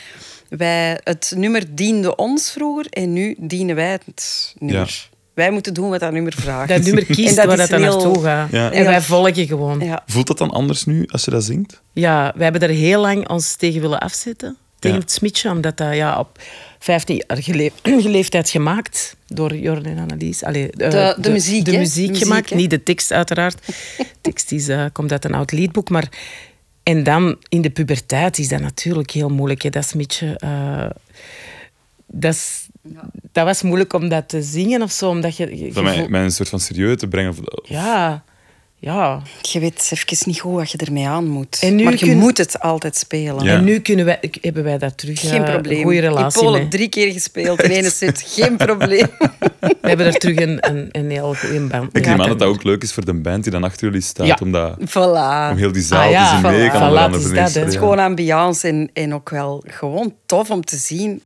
wij, het nummer diende ons vroeger en nu dienen wij het nummer. Wij moeten doen wat dat nummer vraagt. Dat nummer kiest En dat waar dat dan heel- naartoe gaat. Ja. En wij volgen gewoon. Ja. Ja. Voelt dat dan anders nu als je dat zingt? we hebben er heel lang ons tegen willen afzetten. Tegen Ja. het smitsje, omdat dat ja, op 15 jaar gele- leeftijd gemaakt door Jorn en Annelies. Allee, eh, De- de muziek, De muziek gemaakt, niet de tekst uiteraard. De tekst is, eh, komt uit een oud liedboek, maar... En dan in de puberteit is dat natuurlijk heel moeilijk, hè, dat smitsje. eh, dat, is, dat was moeilijk om dat te zingen of zo, omdat je... je- mij, een soort van serieus te brengen. Of- Ja, ja. Je weet even niet goed wat je ermee aan moet. En nu maar je kun- moet het altijd spelen. Ja. En nu kunnen wij, hebben wij dat terug. Geen eh, probleem. Een goede relatie In Polen mee. drie keer gespeeld in ene set. Geen probleem. We hebben er terug een, een, een heel goede band. Ik mee. neem aan dat dat ook leuk is voor de band die dan achter jullie staat. Ja. Om, dat, Voilà. om heel die zaal Ah, ja. te zien mee. Voilà. Kan onder Voilà, andere het is dat, Het gewoon ambiance en, en ook wel gewoon tof om te zien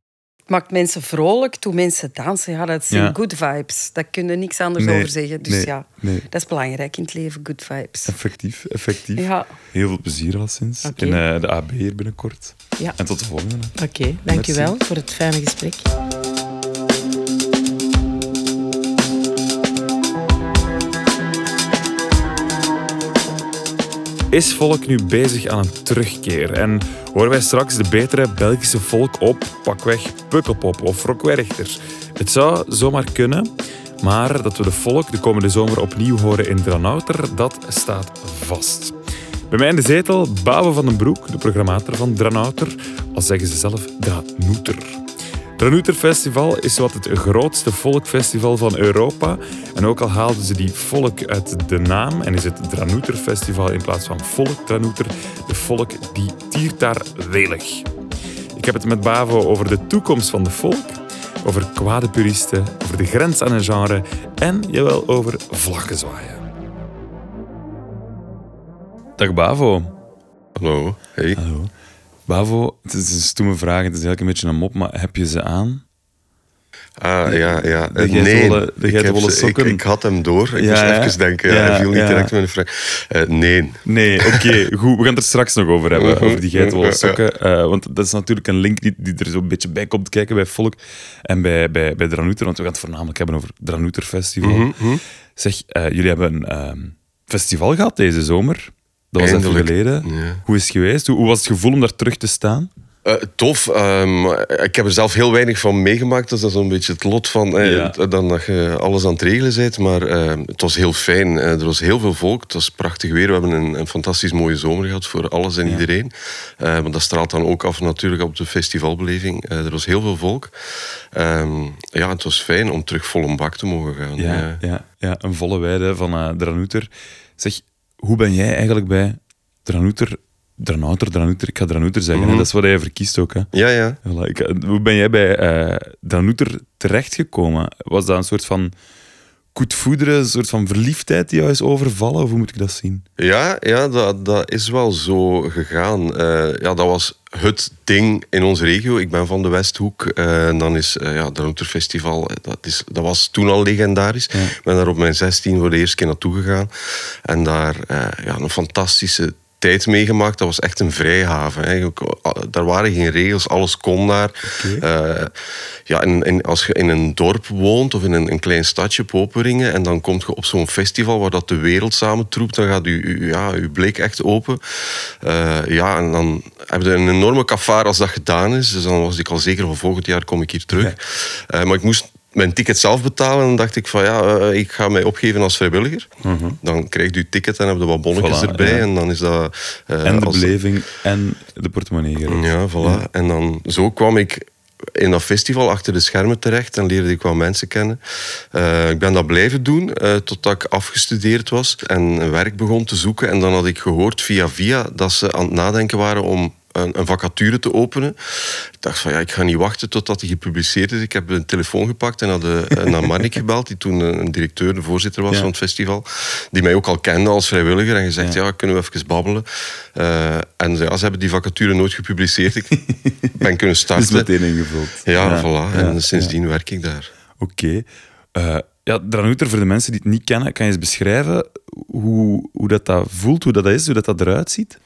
maakt mensen vrolijk, doet mensen dansen. Ja, dat zijn Ja. good vibes. Daar kun je niks anders Nee, over zeggen. Dus nee, ja, nee. dat is belangrijk in het leven, good vibes. Effectief, effectief. Ja. Heel veel plezier al sinds. In eh, de AB hier binnenkort. Ja. En tot de volgende. Oké, dankjewel voor het fijne gesprek. Is volk nu bezig aan een terugkeer? En horen wij straks de betere Belgische volk op, pakweg Pukkelpop of Rock Werchter? Het zou zomaar kunnen, maar dat we de volk de komende zomer opnieuw horen in Dranouter, dat staat vast. Bij mij in de zetel, Babo van den Broek, de programmator van Dranouter, al zeggen ze zelf Dranouter. Dranouter Festival is wat het grootste volkfestival van Europa. En ook al haalden ze die volk uit de naam en is het Dranouter Festival in plaats van volk Dranouter, de volk die tiert daar welig. Ik heb het met Bavo over de toekomst van de volk, over kwade puristen, over de grens aan een genre en, jawel, over vlaggen zwaaien. Dag Bavo. Hallo, hey. Hallo. Bavo, het is een stoeme vraag, het is eigenlijk een beetje een mop, maar heb je ze aan? Ah, ja, ja. De geitenwolle- de ik, ze- ik, sokken. ik had hem door. Ik Ja, moest even denken. Ja, hij viel niet direct met een vraag. Eh, nee. Nee, oké, goed. We gaan het er straks nog over hebben, Mhm, over die geitenwolle ja. sokken. Eh, want dat is natuurlijk een link die, die er zo'n beetje bij komt kijken bij Volk en bij, bij, bij Dranouter. Want we gaan het voornamelijk hebben over het Dranouter Festival. Mhm, Zeg, eh, jullie hebben een ehm, festival gehad deze zomer. Dat was Eindelijk, even geleden. ja. Hoe is het geweest? Hoe, hoe was het gevoel om daar terug te staan? Eh, tof. ehm, ik heb er zelf heel weinig van meegemaakt. Dus dat is zo'n beetje het lot van eh, Ja. dan dat je alles aan het regelen bent. Maar ehm, het was heel fijn. Eh, er was heel veel volk. Het was prachtig weer. We hebben een, een fantastisch mooie zomer gehad voor alles en iedereen. Maar dat straalt dan ook af natuurlijk op de festivalbeleving. Er was heel veel volk. Ehm, ja, het was fijn om terug vol een bak te mogen gaan. Ja, ja, ja, een volle weide van eh Dranouter. Zeg, hoe ben jij eigenlijk bij Dranouter... Dranouter, Dranouter, ik ga Dranouter zeggen. Mhm. hè? Dat is wat hij verkiest ook. Hè? ja, ja. Voilà, ik, eh, hoe ben jij bij eh Dranouter terechtgekomen? Was dat een soort van koetvoederen, een soort van verliefdheid die jou is overvallen? Of hoe moet ik dat zien? Ja, ja dat, dat is wel zo gegaan. Eh, ja, dat was het ding in onze regio. Ik ben van de Westhoek. eh, en dan is eh, ja, Routerfestival, eh, dat, is, dat was toen al legendarisch. Ik ben daar op mijn 16 voor de eerste keer naartoe gegaan. En daar ja, een fantastische tijd meegemaakt. Dat was echt een vrijhaven. Daar waren geen regels, alles kon daar. Eh, ja, en, en als je in een dorp woont of in een, een klein stadje, Poperingen, en dan kom je op zo'n festival waar dat de wereld samentroept, dan gaat je, je- ja, je blik echt open. Eh, ja, en dan heb je een enorme kafar als dat gedaan is. Dus dan was ik al zeker van volgend jaar kom ik hier terug. Eh, maar ik moest mijn ticket zelf betalen. En dan dacht ik van ja, eh, ik ga mij opgeven als vrijwilliger. Dan krijg je je ticket en heb je wat bonnetjes. Voilà, erbij. ja. En dan is dat... eh, en de als- beleving en de portemonnee. ja, voilà. En dan zo kwam ik in dat festival achter de schermen terecht en leerde ik wat mensen kennen. Eh, ik ben dat blijven doen eh, totdat ik afgestudeerd was en werk begon te zoeken. En dan had ik gehoord via via dat ze aan het nadenken waren om een, een vacature te openen. Ik dacht van ja, ik ga niet wachten totdat die gepubliceerd is. Ik heb een telefoon gepakt en had eh, naar Marnik gebeld, die toen een, een directeur, de voorzitter was Ja. van het festival. Die mij ook al kende als vrijwilliger en gezegd, ja, kunnen we even babbelen. Eh, en ja, ze hebben die vacature nooit gepubliceerd. Ik ben kunnen starten. meteen ingevuld. Ja, voilà. En ja, sindsdien werk ik daar. Oké. Eh, ja, Dranouter, voor de mensen die het niet kennen, kan je eens beschrijven hoe, hoe dat, dat voelt, hoe dat is, hoe dat, dat eruit ziet?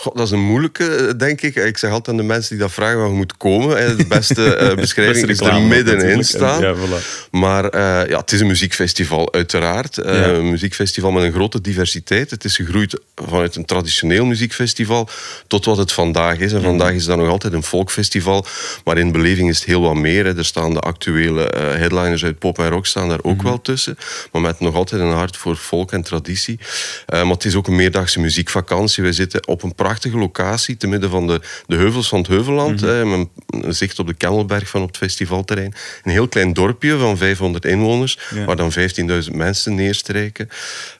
God, dat is een moeilijke, eh, denk ik. Ik zeg altijd aan de mensen die dat vragen waar je moet komen. hè, De beste eh, beschrijving Beste is er middenin staan. Ja, voilà. Maar eh, ja, het is een muziekfestival, uiteraard. Eh. Een muziekfestival met een grote diversiteit. Het is gegroeid vanuit een traditioneel muziekfestival tot wat het vandaag is. En vandaag is dat nog altijd een folkfestival. Maar in beleving is het heel wat meer. Hè. Er staan de actuele eh, headliners uit pop en rock staan daar ook wel tussen. Maar met nog altijd een hart voor volk en traditie. Eh, maar het is ook een meerdagse muziekvakantie. We zitten op een prachtige locatie, te midden van de, de heuvels van het Heuvelland. met een, een zicht op de Kemmelberg van op het festivalterrein. Een heel klein dorpje van 500 inwoners, Ja. waar dan 15.000 mensen neerstrijken.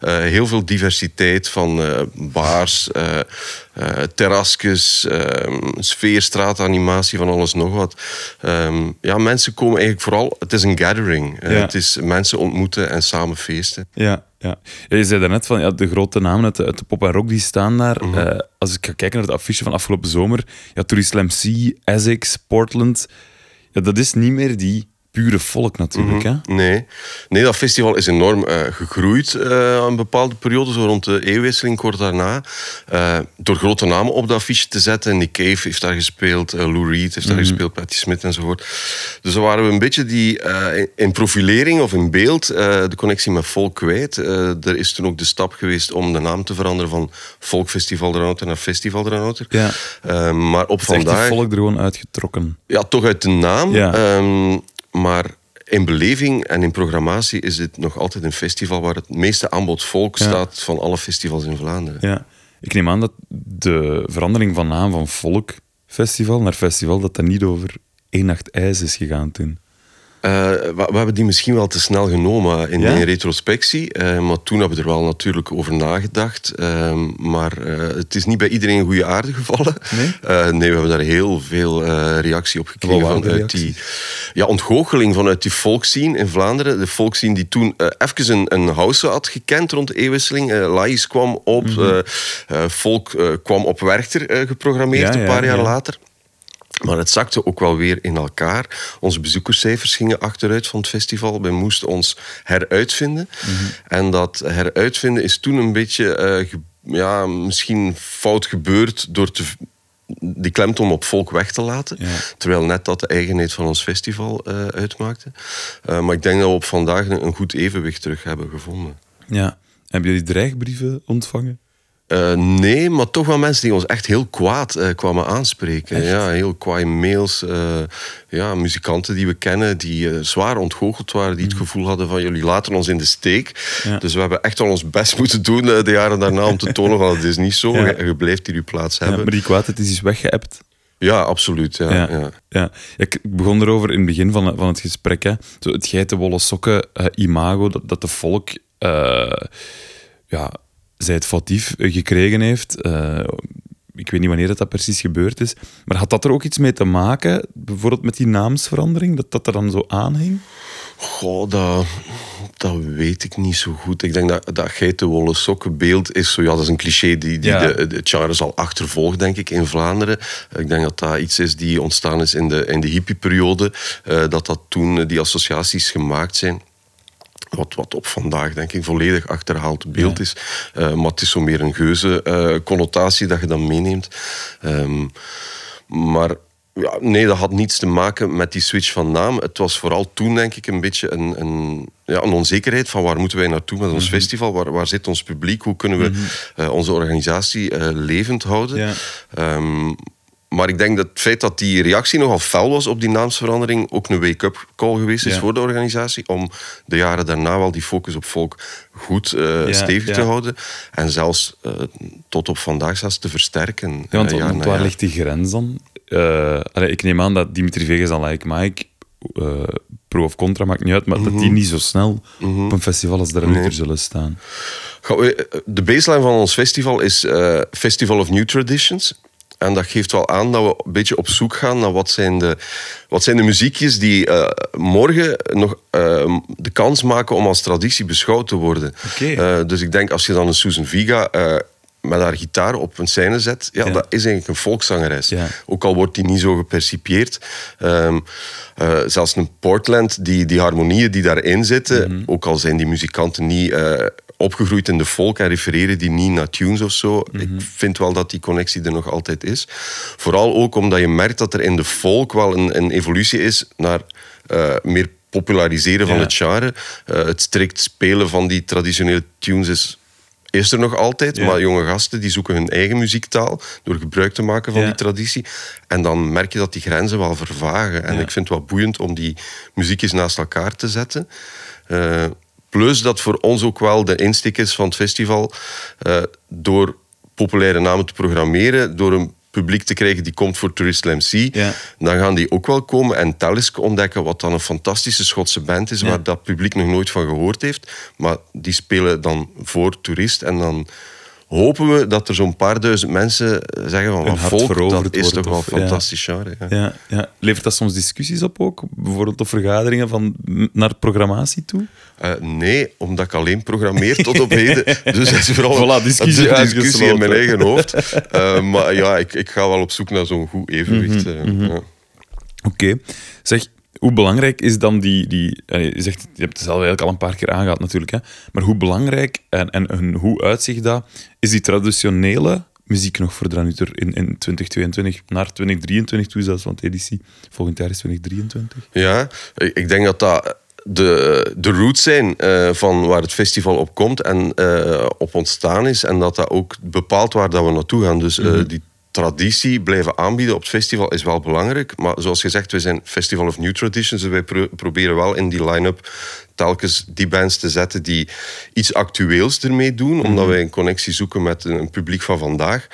Eh, heel veel diversiteit van eh bars, eh terrasjes, eh, sfeerstraatanimatie, van alles nog wat. Ehm, ja, mensen komen eigenlijk vooral... Het is een gathering. Eh. Het is mensen ontmoeten en samen feesten. Ja, ja. je zei daarnet van ja, de grote namen uit de, uit de pop en rock die staan daar. Mhm. Eh, als ik ga kijken naar het affiche van afgelopen zomer, ja, Tourist Slam C, Essex, Portland. Ja, dat is niet meer die pure volk natuurlijk. hè? Nee. nee, dat festival is enorm eh, gegroeid eh, aan een bepaalde periode, zo rond de eeuwwisseling, kort daarna. Eh, door grote namen op dat affiche te zetten. Nick Cave heeft daar gespeeld, Lou Reed heeft daar gespeeld, Patti Smith enzovoort. Dus dan waren we een beetje die, in- in profilering of in beeld de connectie met volk kwijt. Er is toen ook de stap geweest om de naam te veranderen van Volkfestival de Ranouter naar Festival de Ranouter. Ja. Maar op vandaag... volk er gewoon uitgetrokken. Ja, toch uit de naam. Ja. Ehm, maar in beleving en in programmatie is dit nog altijd een festival waar het meeste aanbod volk Ja. staat van alle festivals in Vlaanderen. Ja. Ik neem aan dat de verandering van naam van volkfestival naar festival, dat dat niet over één nacht ijs is gegaan toen. Eh, we, we hebben die misschien wel te snel genomen in, Ja? in retrospectie. eh, maar toen hebben we er wel natuurlijk over nagedacht. Ehm, maar eh, het is niet bij iedereen een goede aarde gevallen. Nee? Eh, nee, we hebben daar heel veel eh, reactie op gekregen. Vanuit die ja, ontgoocheling vanuit die volksscene in Vlaanderen. De volksscene die toen eh even een, een house had gekend rond de eeuwwisseling. Eh Lais kwam op, eh, eh, Volk eh, kwam op Werchter eh, geprogrammeerd Ja, een ja, paar jaar ja. later. Maar het zakte ook wel weer in elkaar. Onze bezoekerscijfers gingen achteruit van het festival. We moesten ons heruitvinden. En dat heruitvinden is toen een beetje eh, ja, misschien fout gebeurd door te, die klemtoon op volk weg te laten. Ja. Terwijl net dat de eigenheid van ons festival eh, uitmaakte. Eh, maar ik denk dat we op vandaag een, een goed evenwicht terug hebben gevonden. Ja. Hebben jullie dreigbrieven ontvangen? Eh, nee, maar toch wel mensen die ons echt heel kwaad eh, kwamen aanspreken. Echt? Ja, heel kwaaie mails. eh, ja, muzikanten die we kennen, die zwaar ontgoocheld waren, die het gevoel hadden van jullie laten ons in de steek. Mm. Ja. Dus we hebben echt wel ons best moeten doen de jaren daarna om te tonen van het is niet zo. Ja. Je, je blijft hier uw plaats Ja, hebben. maar die kwaadheid is dus weggeëpt. Ja, absoluut. Ja, Ja, ja. ja. Ik begon erover in het begin van, van het gesprek. Hè. Zo het geitenwolle sokken imago dat, dat de volk ja, zij het foutief eh, gekregen heeft. Eh, ik weet niet wanneer dat, dat precies gebeurd is. Maar had dat er ook iets mee te maken? Bijvoorbeeld met die naamsverandering? Dat dat er dan zo aanhing? Goh, dat, dat weet ik niet zo goed. Ik denk dat dat geitenwolle sokkenbeeld is zo... Ja, dat is een cliché die, die Ja. de, het genre al achtervolgt, denk ik, in Vlaanderen. Ik denk dat dat iets is die ontstaan is in de, in de hippieperiode. eh dat dat toen die associaties gemaakt zijn. Wat, wat op vandaag, denk ik, volledig achterhaald beeld Ja. is. Eh, maar het is zo meer een geuze eh, connotatie dat je dan meeneemt. Ehm, maar ja, nee, dat had niets te maken met die switch van naam. Het was vooral toen, denk ik, een beetje een, een, ja, een onzekerheid van waar moeten wij naartoe met Mhm. ons festival? Waar, waar zit ons publiek? Hoe kunnen we eh, onze organisatie levend houden? Ja. Ehm, maar ik denk dat het feit dat die reactie nogal fel was op die naamsverandering ook een wake-up call geweest is Ja. voor de organisatie. Om de jaren daarna wel die focus op volk goed eh, Ja, stevig ja. te houden. En zelfs eh, tot op vandaag zelfs te versterken. Ja, want, eh, want na waar ligt die grens dan? Allee, ik neem aan dat Dimitri Vegas en Like Mike, pro of contra, maakt niet uit, maar dat die niet zo snel op een festival als de Nee. zullen staan. De baseline van ons festival is Festival of New Traditions. En dat geeft wel aan dat we een beetje op zoek gaan naar wat zijn de, wat zijn de muziekjes die eh, morgen nog eh, de kans maken om als traditie beschouwd te worden. Oké. Eh, dus ik denk als je dan een Susan Viga eh, met haar gitaar op een scène zet, ja, Ja. dat is eigenlijk een volkszangeres. Ja. Ook al wordt die niet zo gepercipieerd. Ehm, eh, zelfs een Portland, die, die harmonieën die daarin zitten, Mhm. ook al zijn die muzikanten niet opgegroeid in de folk en refereren die niet naar tunes of zo, Mhm. ik vind wel dat die connectie er nog altijd is. Vooral ook omdat je merkt dat er in de folk wel een, een evolutie is naar eh, meer populariseren van Ja. het genre. Eh, het strikt spelen van die traditionele tunes is is er nog altijd, Ja. maar jonge gasten die zoeken hun eigen muziektaal door gebruik te maken van Ja. die traditie. En dan merk je dat die grenzen wel vervagen. En ik vind het wel boeiend om die muziekjes naast elkaar te zetten. Eh, plus dat voor ons ook wel de insteek is van het festival eh, door populaire namen te programmeren, door een publiek te krijgen die komt voor Tourist MC, Ja. dan gaan die ook wel komen en Talisk ontdekken, wat dan een fantastische Schotse band is, Ja. waar dat publiek nog nooit van gehoord heeft. Maar die spelen dan voor toerist en dan hopen we dat er zo'n paar duizend mensen zeggen van wat volk, dat is wordt toch wel of- een ja. fantastisch genre. Ja. Ja, ja. Levert dat soms discussies op ook? Bijvoorbeeld op vergaderingen van, naar programmatie toe? Eh, nee, omdat ik alleen programmeer tot op heden. Dus dat is vooral Voilà, discussie dat is een discussie in mijn eigen hoofd. Eh, maar ja, ik, ik ga wel op zoek naar zo'n goed evenwicht. Mhm, eh, ja. Oké. Zeg, hoe belangrijk is dan die... die je, zegt, je hebt het zelf eigenlijk al een paar keer aangehaald natuurlijk, hè? maar hoe belangrijk en, en, en hoe uitzicht dat, is die traditionele muziek nog voor Dranuter in, in 2022 naar 2023 toe zelfs, want editie volgend jaar is 2023. Ja, ik denk dat dat de, de roots zijn eh, van waar het festival op komt en eh, op ontstaan is. En dat dat ook bepaalt waar dat we naartoe gaan. Dus eh, die traditie blijven aanbieden op het festival is wel belangrijk. Maar zoals gezegd, we zijn Festival of New Traditions. Dus wij pro- proberen wel in die line-up telkens die bands te zetten die iets actueels ermee doen. Omdat wij een connectie zoeken met een, publiek van vandaag.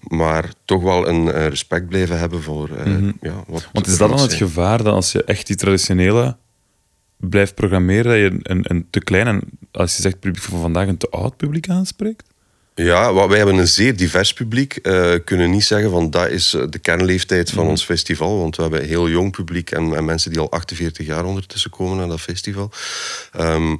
Maar toch wel een eh, respect blijven hebben voor eh, ja, wat Want is dat dan het zijn. gevaar dat als je echt die traditionele blijft programmeren, dat je een, een te klein en als je zegt publiek van vandaag een te oud publiek aanspreekt? Ja, wij hebben een zeer divers publiek. Eh kunnen niet zeggen van dat is eh, de kernleeftijd van ons festival. Want we hebben een heel jong publiek en, en mensen die al 48 jaar ondertussen komen naar dat festival. Ehm,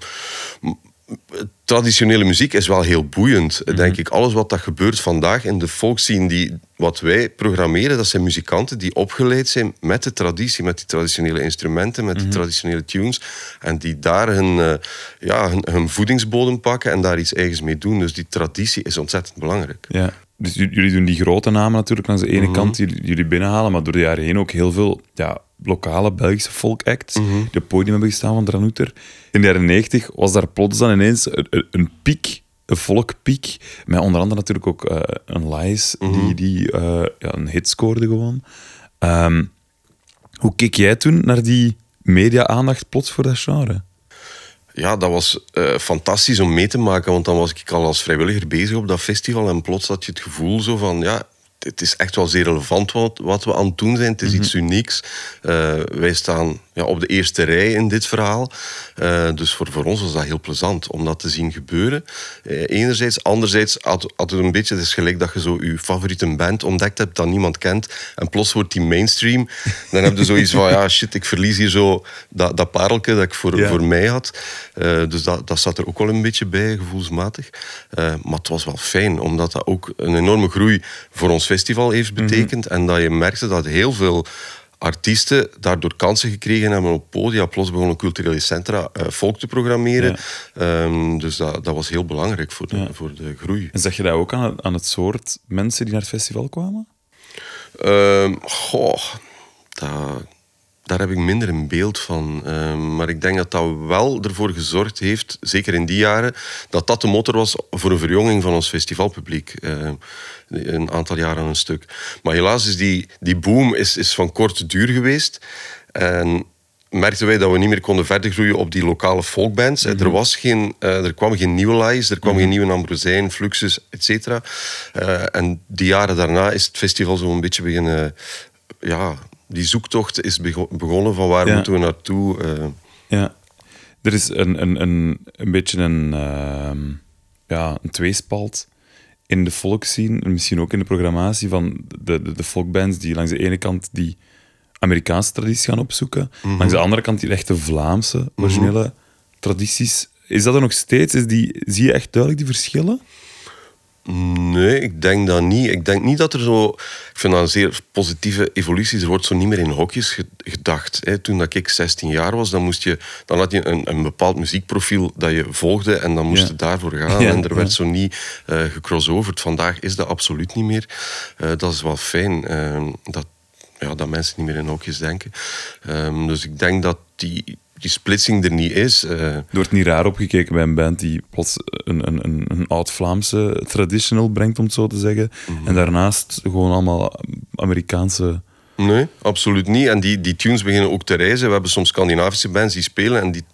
traditionele muziek is wel heel boeiend, denk ik. Alles wat dat gebeurt vandaag in de volkszien die wat wij programmeren, dat zijn muzikanten die opgeleid zijn met de traditie, met die traditionele instrumenten, met die traditionele tunes. En die daar hun, eh, ja, hun, hun voedingsbodem pakken en daar iets eigens mee doen. Dus die traditie is ontzettend belangrijk. Ja. Dus jullie doen die grote namen natuurlijk langs de ene Mhm. kant, die jullie binnenhalen, maar door de jaren heen ook heel veel ja, lokale Belgische folkacts Mhm. die op het podium hebben gestaan van Dranuter. In de jaren 90 was daar plots dan ineens een, een- een piek, een folkpiek, met onder andere natuurlijk ook eh, een Lies, Mhm. die, die eh, ja, een hit scoorde gewoon. Ehm, hoe keek jij toen naar die media-aandacht plots voor dat genre? Ja, dat was eh, fantastisch om mee te maken, want dan was ik al als vrijwilliger bezig op dat festival en plots had je het gevoel zo van, ja, het is echt wel zeer relevant wat, wat we aan het doen zijn. Het is iets unieks. Eh, wij staan ja, op de eerste rij in dit verhaal. Eh, dus voor, voor ons was dat heel plezant om dat te zien gebeuren. Eh, enerzijds. Anderzijds had, had het een beetje, het is gelijk dat je zo je favoriete band ontdekt hebt dat niemand kent en plots wordt die mainstream. Dan heb je zoiets van, ja shit, ik verlies hier zo dat, dat pareltje dat ik voor, Ja. voor mij had. Dus dat, dat zat er ook wel een beetje bij, gevoelsmatig. Maar het was wel fijn, omdat dat ook een enorme groei voor ons festival heeft betekend. En dat je merkte dat heel veel artiesten daardoor kansen gekregen hebben op podia. Plots begonnen culturele centra volk te programmeren. Ehm, dus dat, dat was heel belangrijk voor de, Ja. voor de groei. En zeg je dat ook aan, het- aan het soort mensen die naar het festival kwamen? Ehm, goh, dat, daar heb ik minder een beeld van. Ehm, maar ik denk dat dat wel ervoor gezorgd heeft, zeker in die jaren, dat dat de motor was voor een verjonging van ons festivalpubliek. Ehm, een aantal jaren aan een stuk. Maar helaas is die, die boom is, is van korte duur geweest. En merkten wij dat we niet meer konden verder groeien op die lokale folkbands. Er, was geen, eh, er kwam geen nieuwe Lies, er kwam geen nieuwe Ambrosijn, Fluxus, et cetera. Eh, en die jaren daarna is het festival zo een beetje beginnen... Ja, die zoektocht is bego- begonnen van waar Ja. moeten we naartoe. eh. Ja. Er is een, een, een, een beetje een, ehm, ja, een tweespalt in de volkszien, en misschien ook in de programmatie van de, de, de folkbands die langs de ene kant die Amerikaanse traditie gaan opzoeken, langs de andere kant die echte Vlaamse originele tradities. Is dat er nog steeds? Is die, zie je echt duidelijk die verschillen? Nee, ik denk dat niet. Ik denk niet dat er zo... Ik vind dat een zeer positieve evolutie. Er wordt zo niet meer in hokjes ge- gedacht. Hè. Toen dat ik 16 jaar was, dan, moest je, dan had je een, een bepaald muziekprofiel dat je volgde en dan moest Ja. je daarvoor gaan. Ja, en er werd ja. zo niet eh gecrossoverd. Vandaag is dat absoluut niet meer. Eh, dat is wel fijn. eh, dat, ja, dat mensen niet meer in hokjes denken. Ehm, dus ik denk dat die, die splitsing er niet is. Er wordt niet raar opgekeken bij een band die plots een, een, een, een oud-Vlaamse traditional brengt, om het zo te zeggen. En daarnaast gewoon allemaal Amerikaanse... Nee, absoluut niet. En die, die tunes beginnen ook te reizen. We hebben soms Scandinavische bands die spelen en die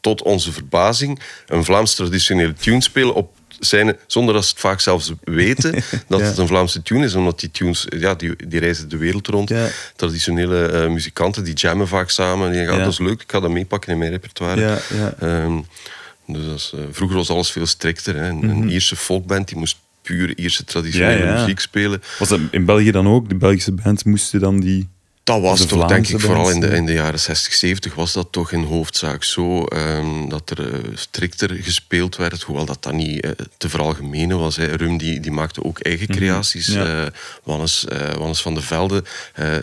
tot onze verbazing een Vlaams traditionele tune spelen op zijn, zonder dat ze het vaak zelfs weten dat Ja. het een Vlaamse tune is. Omdat die tunes, ja, die, die reizen de wereld rond. Ja. Traditionele eh, muzikanten, die jammen vaak samen. Die gaan, Ja. dat is leuk, ik ga dat meepakken in mijn repertoire. Ehm, dus dat is, eh, vroeger was alles veel strikter. Hè. Een, een Ierse folkband die moest puur Ierse traditionele muziek spelen. Was dat in België dan ook? De Belgische bands moesten dan die Dat was de toch, denk ik, vooral in de, in de jaren 60, 70 was dat toch in hoofdzaak zo ehm, dat er eh, strikter gespeeld werd, hoewel dat dan niet eh, te veralgemenen was. Hè. Rum die, die maakte ook eigen creaties. Mhm. Ja. Eh, Wannes, Wannes van de Velde,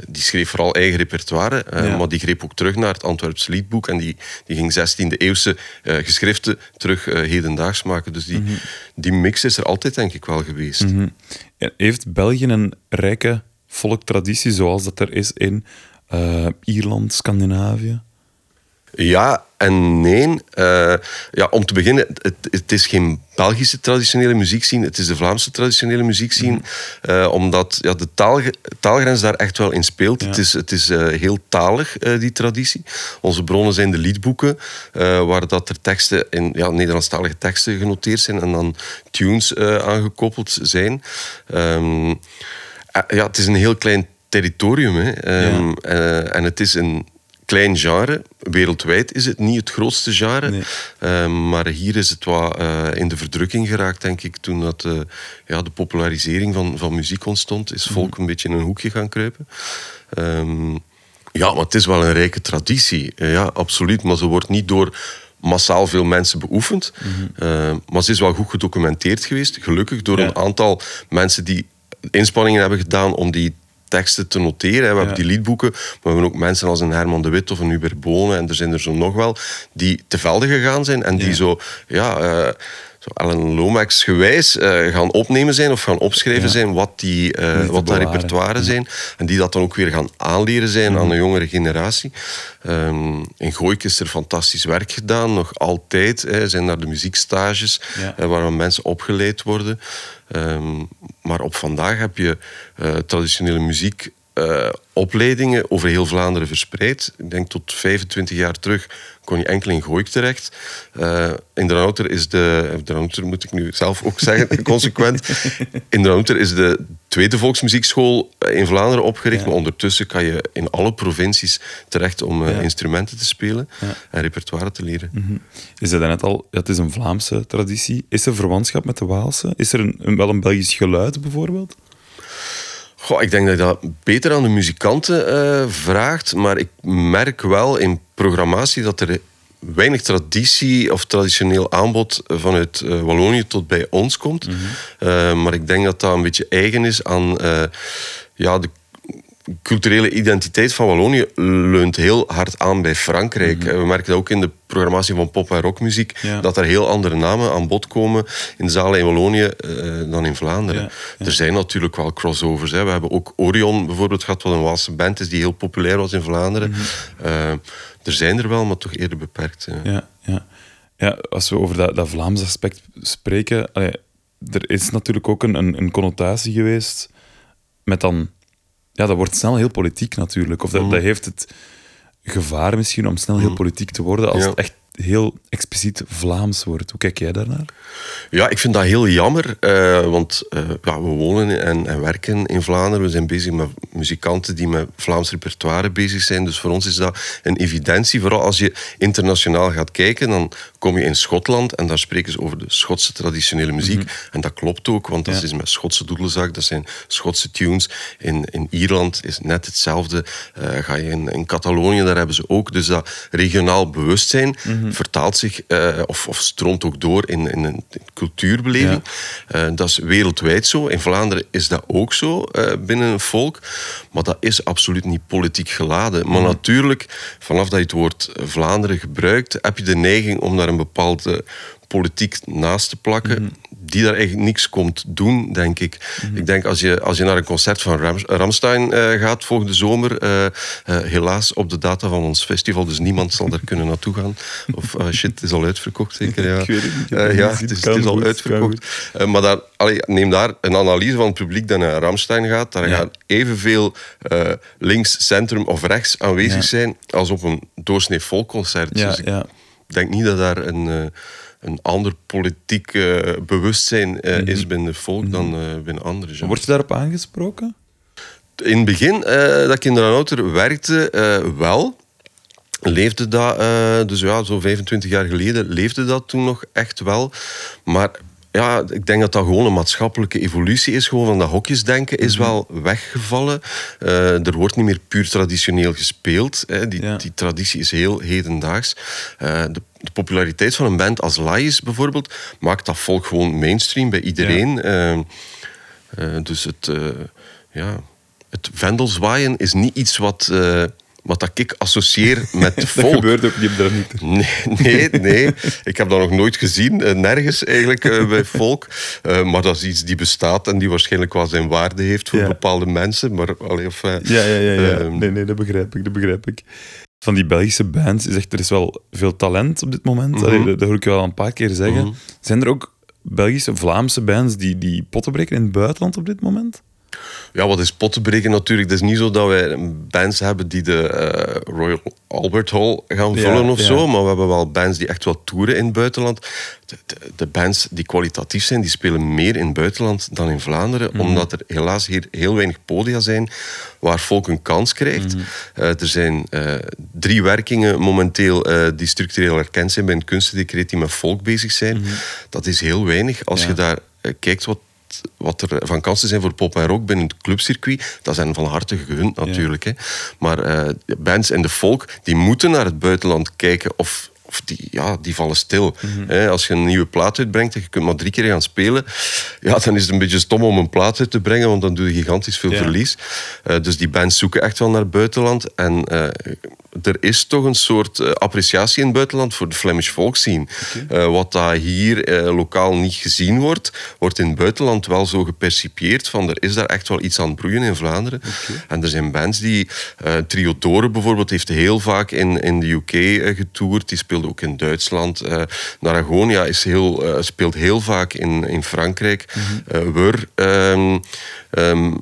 die schreef vooral eigen repertoire, Ja. maar die greep ook terug naar het Antwerps liedboek en die, die ging 16e eeuwse geschriften terug hedendaags maken. Dus die, Mhm. die mix is er altijd, denk ik, wel geweest. Ja, Heeft België een rijke volktraditie zoals dat er is in eh, Ierland, Scandinavië? Ja en nee. Eh, ja, om te beginnen, het, het is geen Belgische traditionele muziekscene, het is de Vlaamse traditionele muziekscene. Eh, omdat ja, de taal, taalgrens daar echt wel in speelt. Ja. Het is, het is heel talig, die traditie. Onze bronnen zijn de liedboeken, waar dat er teksten in ja, Nederlandstalige teksten genoteerd zijn en dan tunes aangekoppeld zijn. Eh, ja, het is een heel klein territorium. Hè. Ehm, eh, en het is een klein genre. Wereldwijd is het niet het grootste genre. Nee. Ehm, maar hier is het wat eh, in de verdrukking geraakt, denk ik. Toen dat, eh, ja, de popularisering van, van muziek ontstond, is volk een beetje in een hoekje gaan kruipen. Ehm, ja, maar het is wel een rijke traditie. Eh, ja, absoluut. Maar ze wordt niet door massaal veel mensen beoefend. Eh, maar ze is wel goed gedocumenteerd geweest. Gelukkig door Ja. een aantal mensen die inspanningen hebben gedaan om die teksten te noteren. hè. We hebben die liedboeken, maar we hebben ook mensen als een Herman de Wit of een Hubert Bonen, en er zijn er zo nog wel, die te velden gegaan zijn en die Ja. zo, ja, eh, zo Alan Lomax gewijs eh, gaan opnemen zijn of gaan opschrijven Ja. zijn wat, die, eh, wat dat repertoire zijn. En die dat dan ook weer gaan aanleren zijn Mhm. aan een jongere generatie. Ehm, in Gooik is er fantastisch werk gedaan, nog altijd. Hè, zijn daar de muziekstages waar mensen opgeleid worden. Ehm, maar op vandaag heb je eh, traditionele muziek. Eh, opleidingen over heel Vlaanderen verspreid. Ik denk tot 25 jaar terug kon je enkel in Gooik terecht. Eh, in de Router is de... De Router moet ik nu zelf ook zeggen, consequent. In de Router is de tweede volksmuziekschool eh, in Vlaanderen opgericht. Ja. Maar ondertussen kan je in alle provincies terecht om Ja. instrumenten te spelen Ja. en repertoire te leren. Je zei net al, het is een Vlaamse traditie. Is er verwantschap met de Waalse? Is er een, een- wel een Belgisch geluid bijvoorbeeld? Goh, ik denk dat je dat beter aan de muzikanten eh, vraagt. Maar ik merk wel in programmatie dat er weinig traditie of traditioneel aanbod vanuit eh, Wallonië tot bij ons komt. Eh, maar ik denk dat dat een beetje eigen is aan ja, de culturele identiteit van Wallonië leunt heel hard aan bij Frankrijk. Eh, We merken dat ook in de programmatie van pop- en rockmuziek, Ja. dat er heel andere namen aan bod komen in de zalen in Wallonië eh, dan in Vlaanderen. Ja, ja. Er zijn natuurlijk wel crossovers. Hè. We hebben ook Orion bijvoorbeeld gehad, wat een Waalse band is die heel populair was in Vlaanderen. Mhm. Eh, er zijn er wel, maar toch eerder beperkt. ja. Ja, ja. ja als we over dat, dat Vlaams aspect spreken, allee, er is natuurlijk ook een, een, een connotatie geweest met dan... Ja, dat wordt snel heel politiek natuurlijk. Of dat, Mhm. dat heeft het gevaar misschien om snel heel politiek te worden als het echt heel expliciet Vlaams wordt. Hoe kijk jij daarnaar? Ja, ik vind dat heel jammer, eh, want eh, ja, we wonen en, en werken in Vlaanderen. We zijn bezig met muzikanten die met Vlaams repertoire bezig zijn. Dus voor ons is dat een evidentie. Vooral als je internationaal gaat kijken, dan kom je in Schotland en daar spreken ze over de Schotse traditionele muziek. En dat klopt ook, want dat Ja. is met Schotse doedelzak, dat zijn Schotse tunes. In, in Ierland is net hetzelfde. Eh, ga je in, in Catalonië, daar hebben ze ook. Dus dat regionaal bewustzijn vertaalt zich eh, of, of stroomt ook door in, in een cultuurbeleving. Eh, dat is wereldwijd zo. In Vlaanderen is dat ook zo eh, binnen een volk. Maar dat is absoluut niet politiek geladen. Maar natuurlijk, vanaf dat je het woord Vlaanderen gebruikt, heb je de neiging om daar een bepaalde politiek naast te plakken. Die daar eigenlijk niks komt doen, denk ik. Ik denk als je, als je naar een concert van Rams, Ramstein eh, gaat volgende zomer, eh, eh, helaas op de data van ons festival, dus niemand zal daar kunnen naartoe gaan. Of shit, het is al uitverkocht zeker. Ja, Ik weet het niet, ja, het is, Kan het is al goed, uitverkocht. Maar daar, allee, neem daar een analyse van het publiek dat naar Ramstein gaat. Daar Ja. gaan evenveel links, centrum of rechts aanwezig Ja. zijn als op een doorsnee volkconcert. Ja, dus ik denk niet dat daar een, een ander politiek eh, bewustzijn eh, is binnen het volk dan eh, binnen andere genres. Word je daarop aangesproken? In het begin dat ik in de werkte, wel. Leefde dat, dus ja, zo'n 25 jaar geleden leefde dat toen nog echt wel. Maar ja, ik denk dat dat gewoon een maatschappelijke evolutie is. Gewoon van dat hokjesdenken is Mhm. wel weggevallen. Er wordt niet meer puur traditioneel gespeeld. Hè. Die, Ja. die traditie is heel hedendaags. Eh, de, de populariteit van een band als Laius bijvoorbeeld maakt dat volk gewoon mainstream bij iedereen. Eh, eh, dus het, eh ja, het vendelzwaaien is niet iets wat, eh, wat dat ik associeer met Dat volk. gebeurt ook niet niet. Nee, nee, nee. Ik heb dat nog nooit gezien. nergens eigenlijk bij volk. Maar dat is iets die bestaat en die waarschijnlijk wel zijn waarde heeft voor Ja. bepaalde mensen. Maar, allee, of, Ja, ja, ja. ja. ehm, nee, nee, dat begrijp ik, dat begrijp ik. Van die Belgische bands is echt, er is wel veel talent op dit moment. Mhm. Allee, dat, dat hoor ik je wel een paar keer zeggen. Mhm. Zijn er ook Belgische, Vlaamse bands die, die potten breken in het buitenland op dit moment? Ja, wat is pot te breken natuurlijk. Het is niet zo dat wij bands hebben die de eh, Royal Albert Hall gaan Ja, vullen of ja. zo. Maar we hebben wel bands die echt wel toeren in het buitenland. De, de, de bands die kwalitatief zijn, die spelen meer in het buitenland dan in Vlaanderen. Mhm. Omdat er helaas hier heel weinig podia zijn waar volk een kans krijgt. Mhm. Eh, er zijn eh, drie werkingen momenteel die structureel erkend zijn bij een kunstendecreet die met volk bezig zijn. Dat is heel weinig. Als Mhm. Ja. je daar kijkt wat wat er van kansen zijn voor pop en rock binnen het clubcircuit, dat zijn van harte gegund natuurlijk. Hè. Maar de bands en de folk, die moeten naar het buitenland kijken of, of die, ja, die vallen stil. Hè, als je een nieuwe plaat uitbrengt en je kunt maar drie keer gaan spelen, ja, dan is het een beetje stom om een plaat uit te brengen, want dan doe je gigantisch veel Ja. verlies. Eh, dus die bands zoeken echt wel naar het buitenland. En eh, er is toch een soort eh, appreciatie in het buitenland voor de Flemish folk scene. Eh, wat dat hier eh, lokaal niet gezien wordt, wordt in het buitenland wel zo gepercipieerd van er is daar echt wel iets aan het broeien in Vlaanderen. En er zijn bands die... Triodore bijvoorbeeld heeft heel vaak in, in de UK getoerd. Die speelde ook in Duitsland. Naragonia is heel, speelt heel vaak in, in Frankrijk. Eh, Wur... ehm, ehm,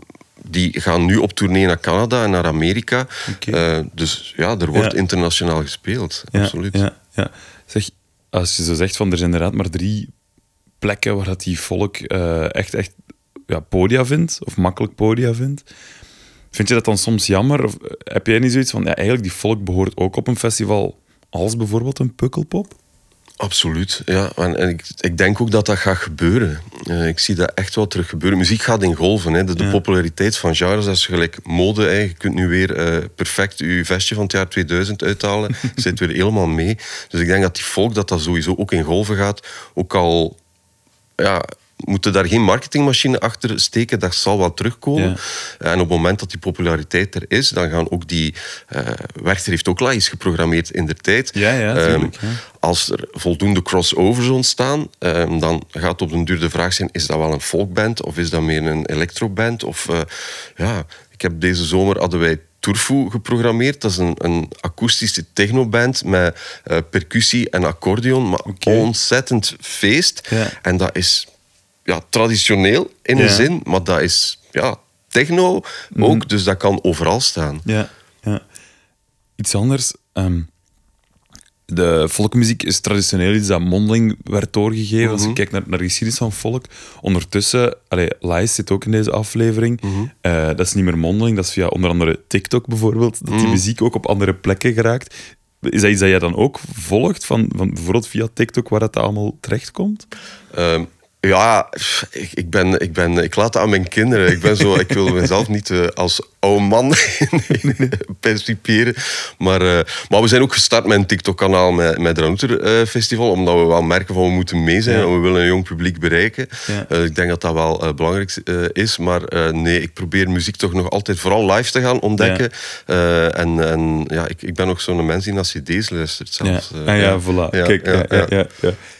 die gaan nu op tournee naar Canada en naar Amerika. Eh, dus ja, er wordt Ja. internationaal gespeeld. Ja, Absoluut. Ja, ja. Zeg, als je zo zegt van er zijn inderdaad maar drie plekken waar dat die volk eh, echt, echt ja, podia vindt, of makkelijk podia vindt. Vind je dat dan soms jammer? Of eh, heb jij niet zoiets van, ja, eigenlijk die volk behoort ook op een festival als bijvoorbeeld een Pukkelpop? Absoluut, ja. En, en ik, ik denk ook dat dat gaat gebeuren. Eh, ik zie dat echt wel terug gebeuren. Muziek gaat in golven. Hè. De, de Ja. populariteit van genres, dat is gelijk mode. Hè. Je kunt nu weer eh, perfect je vestje van het jaar 2000 uithalen. Zit weer helemaal mee. Dus ik denk dat die volk dat dat sowieso ook in golven gaat. Ook al ja, moeten daar geen marketingmachine achter steken, dat zal wel terugkomen. Ja. En op het moment dat die populariteit er is, dan gaan ook die... Werchter heeft ook lies geprogrammeerd in de tijd. Ja, ja, Ehm, tuurlijk, ja. als er voldoende crossovers ontstaan, ehm, dan gaat op den duur de vraag zijn, is dat wel een folkband of is dat meer een electroband? Of, eh, ja, ik heb deze zomer hadden wij Turfu geprogrammeerd. Dat is een, een akoestische technoband met eh, percussie en accordeon, maar Oké. ontzettend feest. Ja. En dat is ja, traditioneel in de zin, maar dat is ja, techno ook, dus dat kan overal staan. Ja, ja. Iets anders. ehm, de volkmuziek is traditioneel iets dat mondeling werd doorgegeven. Als je kijkt naar, naar de geschiedenis van volk. Ondertussen, Lies zit ook in deze aflevering. Eh, dat is niet meer mondeling, dat is via onder andere TikTok bijvoorbeeld, dat die muziek ook op andere plekken geraakt. Is dat iets dat jij dan ook volgt, van, van bijvoorbeeld via TikTok, waar dat allemaal terechtkomt? Ehm, ja, ik, ik, ben, ik, ben, ik laat het aan mijn kinderen. Ik, ben zo, ik wil mezelf niet eh, als oude man perciperen. Maar, eh, maar we zijn ook gestart met een TikTok-kanaal met, met Ranouter eh, Festival. Omdat we wel merken van we moeten mee zijn. Ja. En we willen een jong publiek bereiken. Ja. Ik denk dat dat wel belangrijk is. Maar nee, ik probeer muziek toch nog altijd vooral live te gaan ontdekken. En en ja, ik, ik ben ook zo'n mens die naar cd's luistert zelfs. Ja, ah, ja, voilà. Ja, Kijk, ja,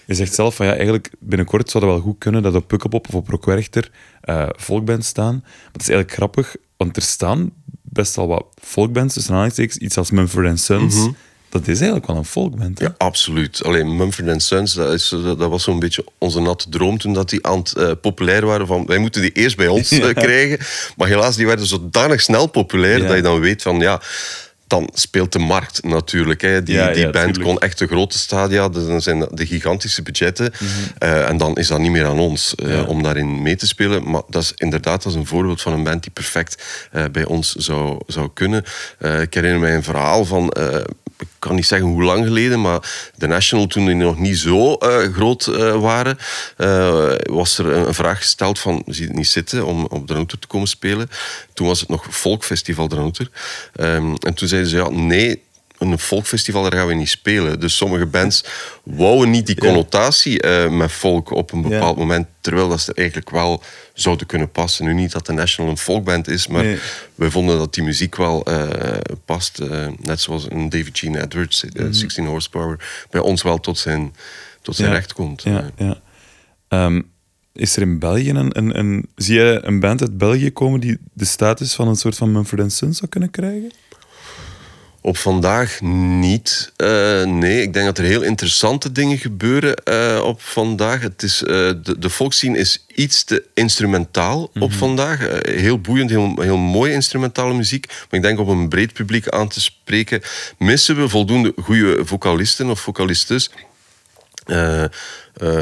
Je zegt zelf van ja, eigenlijk binnenkort zou dat wel goed kunnen dat op Pukkelpop of op Rock Werchter eh, folkbands staan. Maar het is eigenlijk grappig, want er staan best wel wat folkbands, tussen aanhalingstekens, iets als Mumford Sons. Dat is eigenlijk wel een folkband. Hè? Ja, absoluut. Alleen Mumford Sons, dat, is, dat was zo'n beetje onze natte droom toen dat die aan het eh, populair waren. Van, wij moeten die eerst bij ons eh, Ja. krijgen. Maar helaas, die werden zodanig snel populair Ja. dat je dan weet van ja. Dan speelt de markt natuurlijk. Hè. Die, Ja, die ja, band tuurlijk. kon echt de grote stadia, dus dan zijn de gigantische budgetten. Eh, en dan is dat niet meer aan ons eh, Mhm. Ja. om daarin mee te spelen. Maar dat is inderdaad dat is een voorbeeld van een band die perfect eh, bij ons zou, zou kunnen. Ik herinner mij een verhaal van. Ik kan niet zeggen hoe lang geleden, maar de National, toen die nog niet zo eh, groot eh, waren, eh, was er een, vraag gesteld van, zie het niet zitten om op de te komen spelen? Toen was het nog Volkfestival de Router. Ehm, en toen zeiden ze, ja, nee, een folkfestival, daar gaan we niet spelen. Dus sommige bands wouden niet die connotatie eh, met folk op een bepaald Ja. moment, terwijl dat ze eigenlijk wel zouden kunnen passen. Nu niet dat de National een folkband is, maar Nee. we vonden dat die muziek wel eh, past. eh, net zoals een David Gene Edwards, eh, 16 Horsepower, bij ons wel tot zijn, tot zijn Ja. recht komt. Ja, ja. Ehm, is er in België een, een, een... Zie je een band uit België komen die de status van een soort van Mumford Sons zou kunnen krijgen? Op vandaag niet. Eh, nee, ik denk dat er heel interessante dingen gebeuren eh, op vandaag. Het is, eh, de, de volksscene is iets te instrumentaal op vandaag. Eh, heel boeiend, heel, heel mooie instrumentale muziek. Maar ik denk op een breed publiek aan te spreken... missen we voldoende goede vocalisten of vocalistes.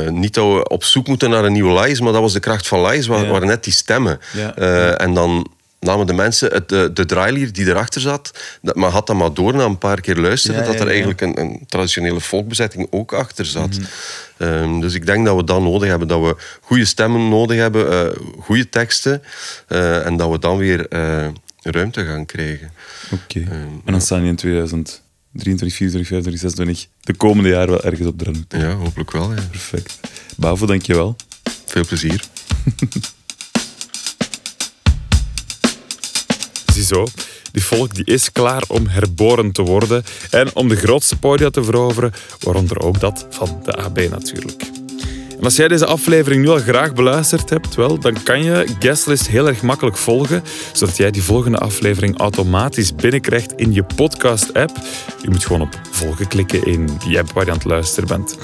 Niet dat we op zoek moeten naar een nieuwe Lies, maar dat was de kracht van Lies, wa- Ja. waren net die stemmen. Ja. En dan namen de mensen het, de, de draailier die erachter zat, dat, maar had dat maar door na een paar keer luisteren, Ja, dat er ja. eigenlijk een, een traditionele volkbezetting ook achter zat. Mhm. Ehm, dus ik denk dat we dat nodig hebben, dat we goede stemmen nodig hebben, eh, goede teksten, eh, en dat we dan weer eh, ruimte gaan krijgen. Oké. en dan staan die in 2023, 24, 25, 26, de komende jaren wel ergens op de rand. Ja, hopelijk wel. Ja. Perfect. Bavo, dankjewel. Veel plezier. Die volk die is klaar om herboren te worden en om de grootste podia te veroveren, waaronder ook dat van de AB natuurlijk. En als jij deze aflevering nu al graag beluisterd hebt, wel, dan kan je Guestlist heel erg makkelijk volgen, zodat jij die volgende aflevering automatisch binnenkrijgt in je podcast-app. Je moet gewoon op volgen klikken in die app waar je aan het luisteren bent.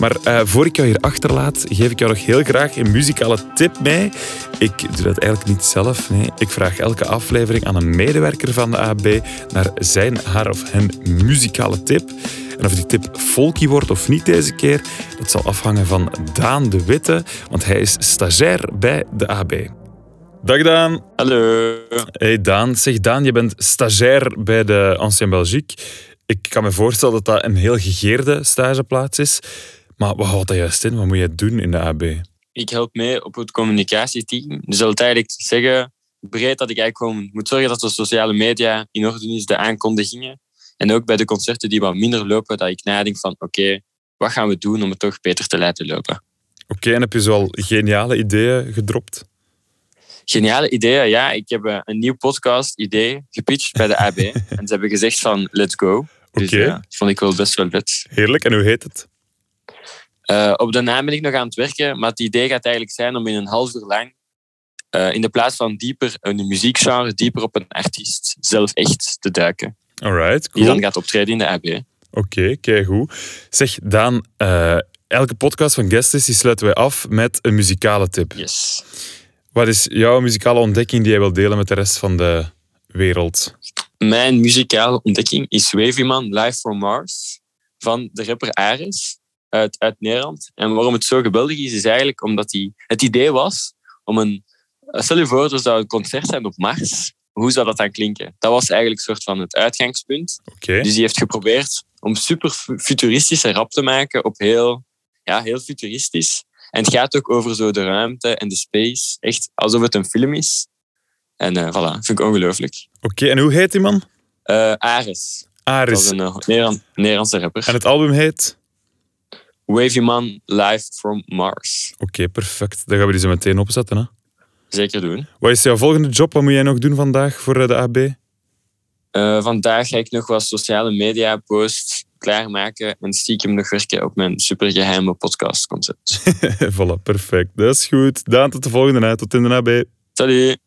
Maar eh, voor ik jou hier achterlaat, geef ik jou nog heel graag een muzikale tip mee. Ik doe dat eigenlijk niet zelf. Nee. Ik vraag elke aflevering aan een medewerker van de AB naar zijn, haar of hen muzikale tip. En of die tip folky wordt of niet deze keer, dat zal afhangen van Daan de Witte, want hij is stagiair bij de AB. Dag Daan. Hallo. Hey Daan. Zeg Daan, je bent stagiair bij de Ancien Belgique. Ik kan me voorstellen dat dat een heel gegeerde stageplaats is. Maar wat houdt dat juist in? Wat moet je doen in de AB? Ik help mee op het communicatieteam. Dus dat wil eigenlijk zeggen, breed dat ik eigenlijk gewoon moet zorgen dat de sociale media in orde is, de aankondigingen. En ook bij de concerten die wat minder lopen, dat ik nadenk van oké, wat gaan we doen om het toch beter te laten lopen. Oké, en heb je zoal geniale ideeën gedropt? Geniale ideeën, ja. Ik heb eh, een nieuw podcast-idee gepitcht bij de AB. en ze hebben gezegd van let's go. Dus Oké. ja, dat vond ik wel best wel vet. Heerlijk. En hoe heet het? Eh, op de naam ben ik nog aan het werken, maar het idee gaat eigenlijk zijn om in een half uur lang, eh, in de plaats van dieper een muziekgenre, dieper op een artiest zelf echt te duiken. Alright, Die dan cool. gaat optreden in de AB. Oké, kijk goed. Zeg Daan, eh, elke podcast van Guestlist die sluiten wij af met een muzikale tip. Yes. Wat is jouw muzikale ontdekking die jij wilt delen met de rest van de wereld? Mijn muzikale ontdekking is Wavy Man Live from Mars van de rapper Ares uit, uit Nederland. En waarom het zo geweldig is, is eigenlijk omdat die, het idee was om een... Stel je voor, er zou een concert zijn op Mars. Hoe zou dat dan klinken? Dat was eigenlijk een soort van het uitgangspunt. Dus die heeft geprobeerd om super fu- futuristische rap te maken op heel, ja, heel futuristisch. En het gaat ook over zo de ruimte en de space. Echt alsof het een film is. En eh voilà, vind ik ongelooflijk. Oké, en hoe heet die man? Eh Ares. Dat Aris. is een eh, Nederland- Nederlandse rapper. En het album heet? Wavy Man Live from Mars. Oké, perfect. Dan gaan we die zo meteen opzetten. Hè? Zeker doen. Wat is jouw volgende job? Wat moet jij nog doen vandaag voor eh, de AB? Eh, vandaag ga ik nog wat sociale media posts klaarmaken en stiekem nog werken op mijn supergeheime podcastconcept. voilà, perfect. Dat is goed. Daan, tot de volgende. Hè. Tot in de AB. Salut!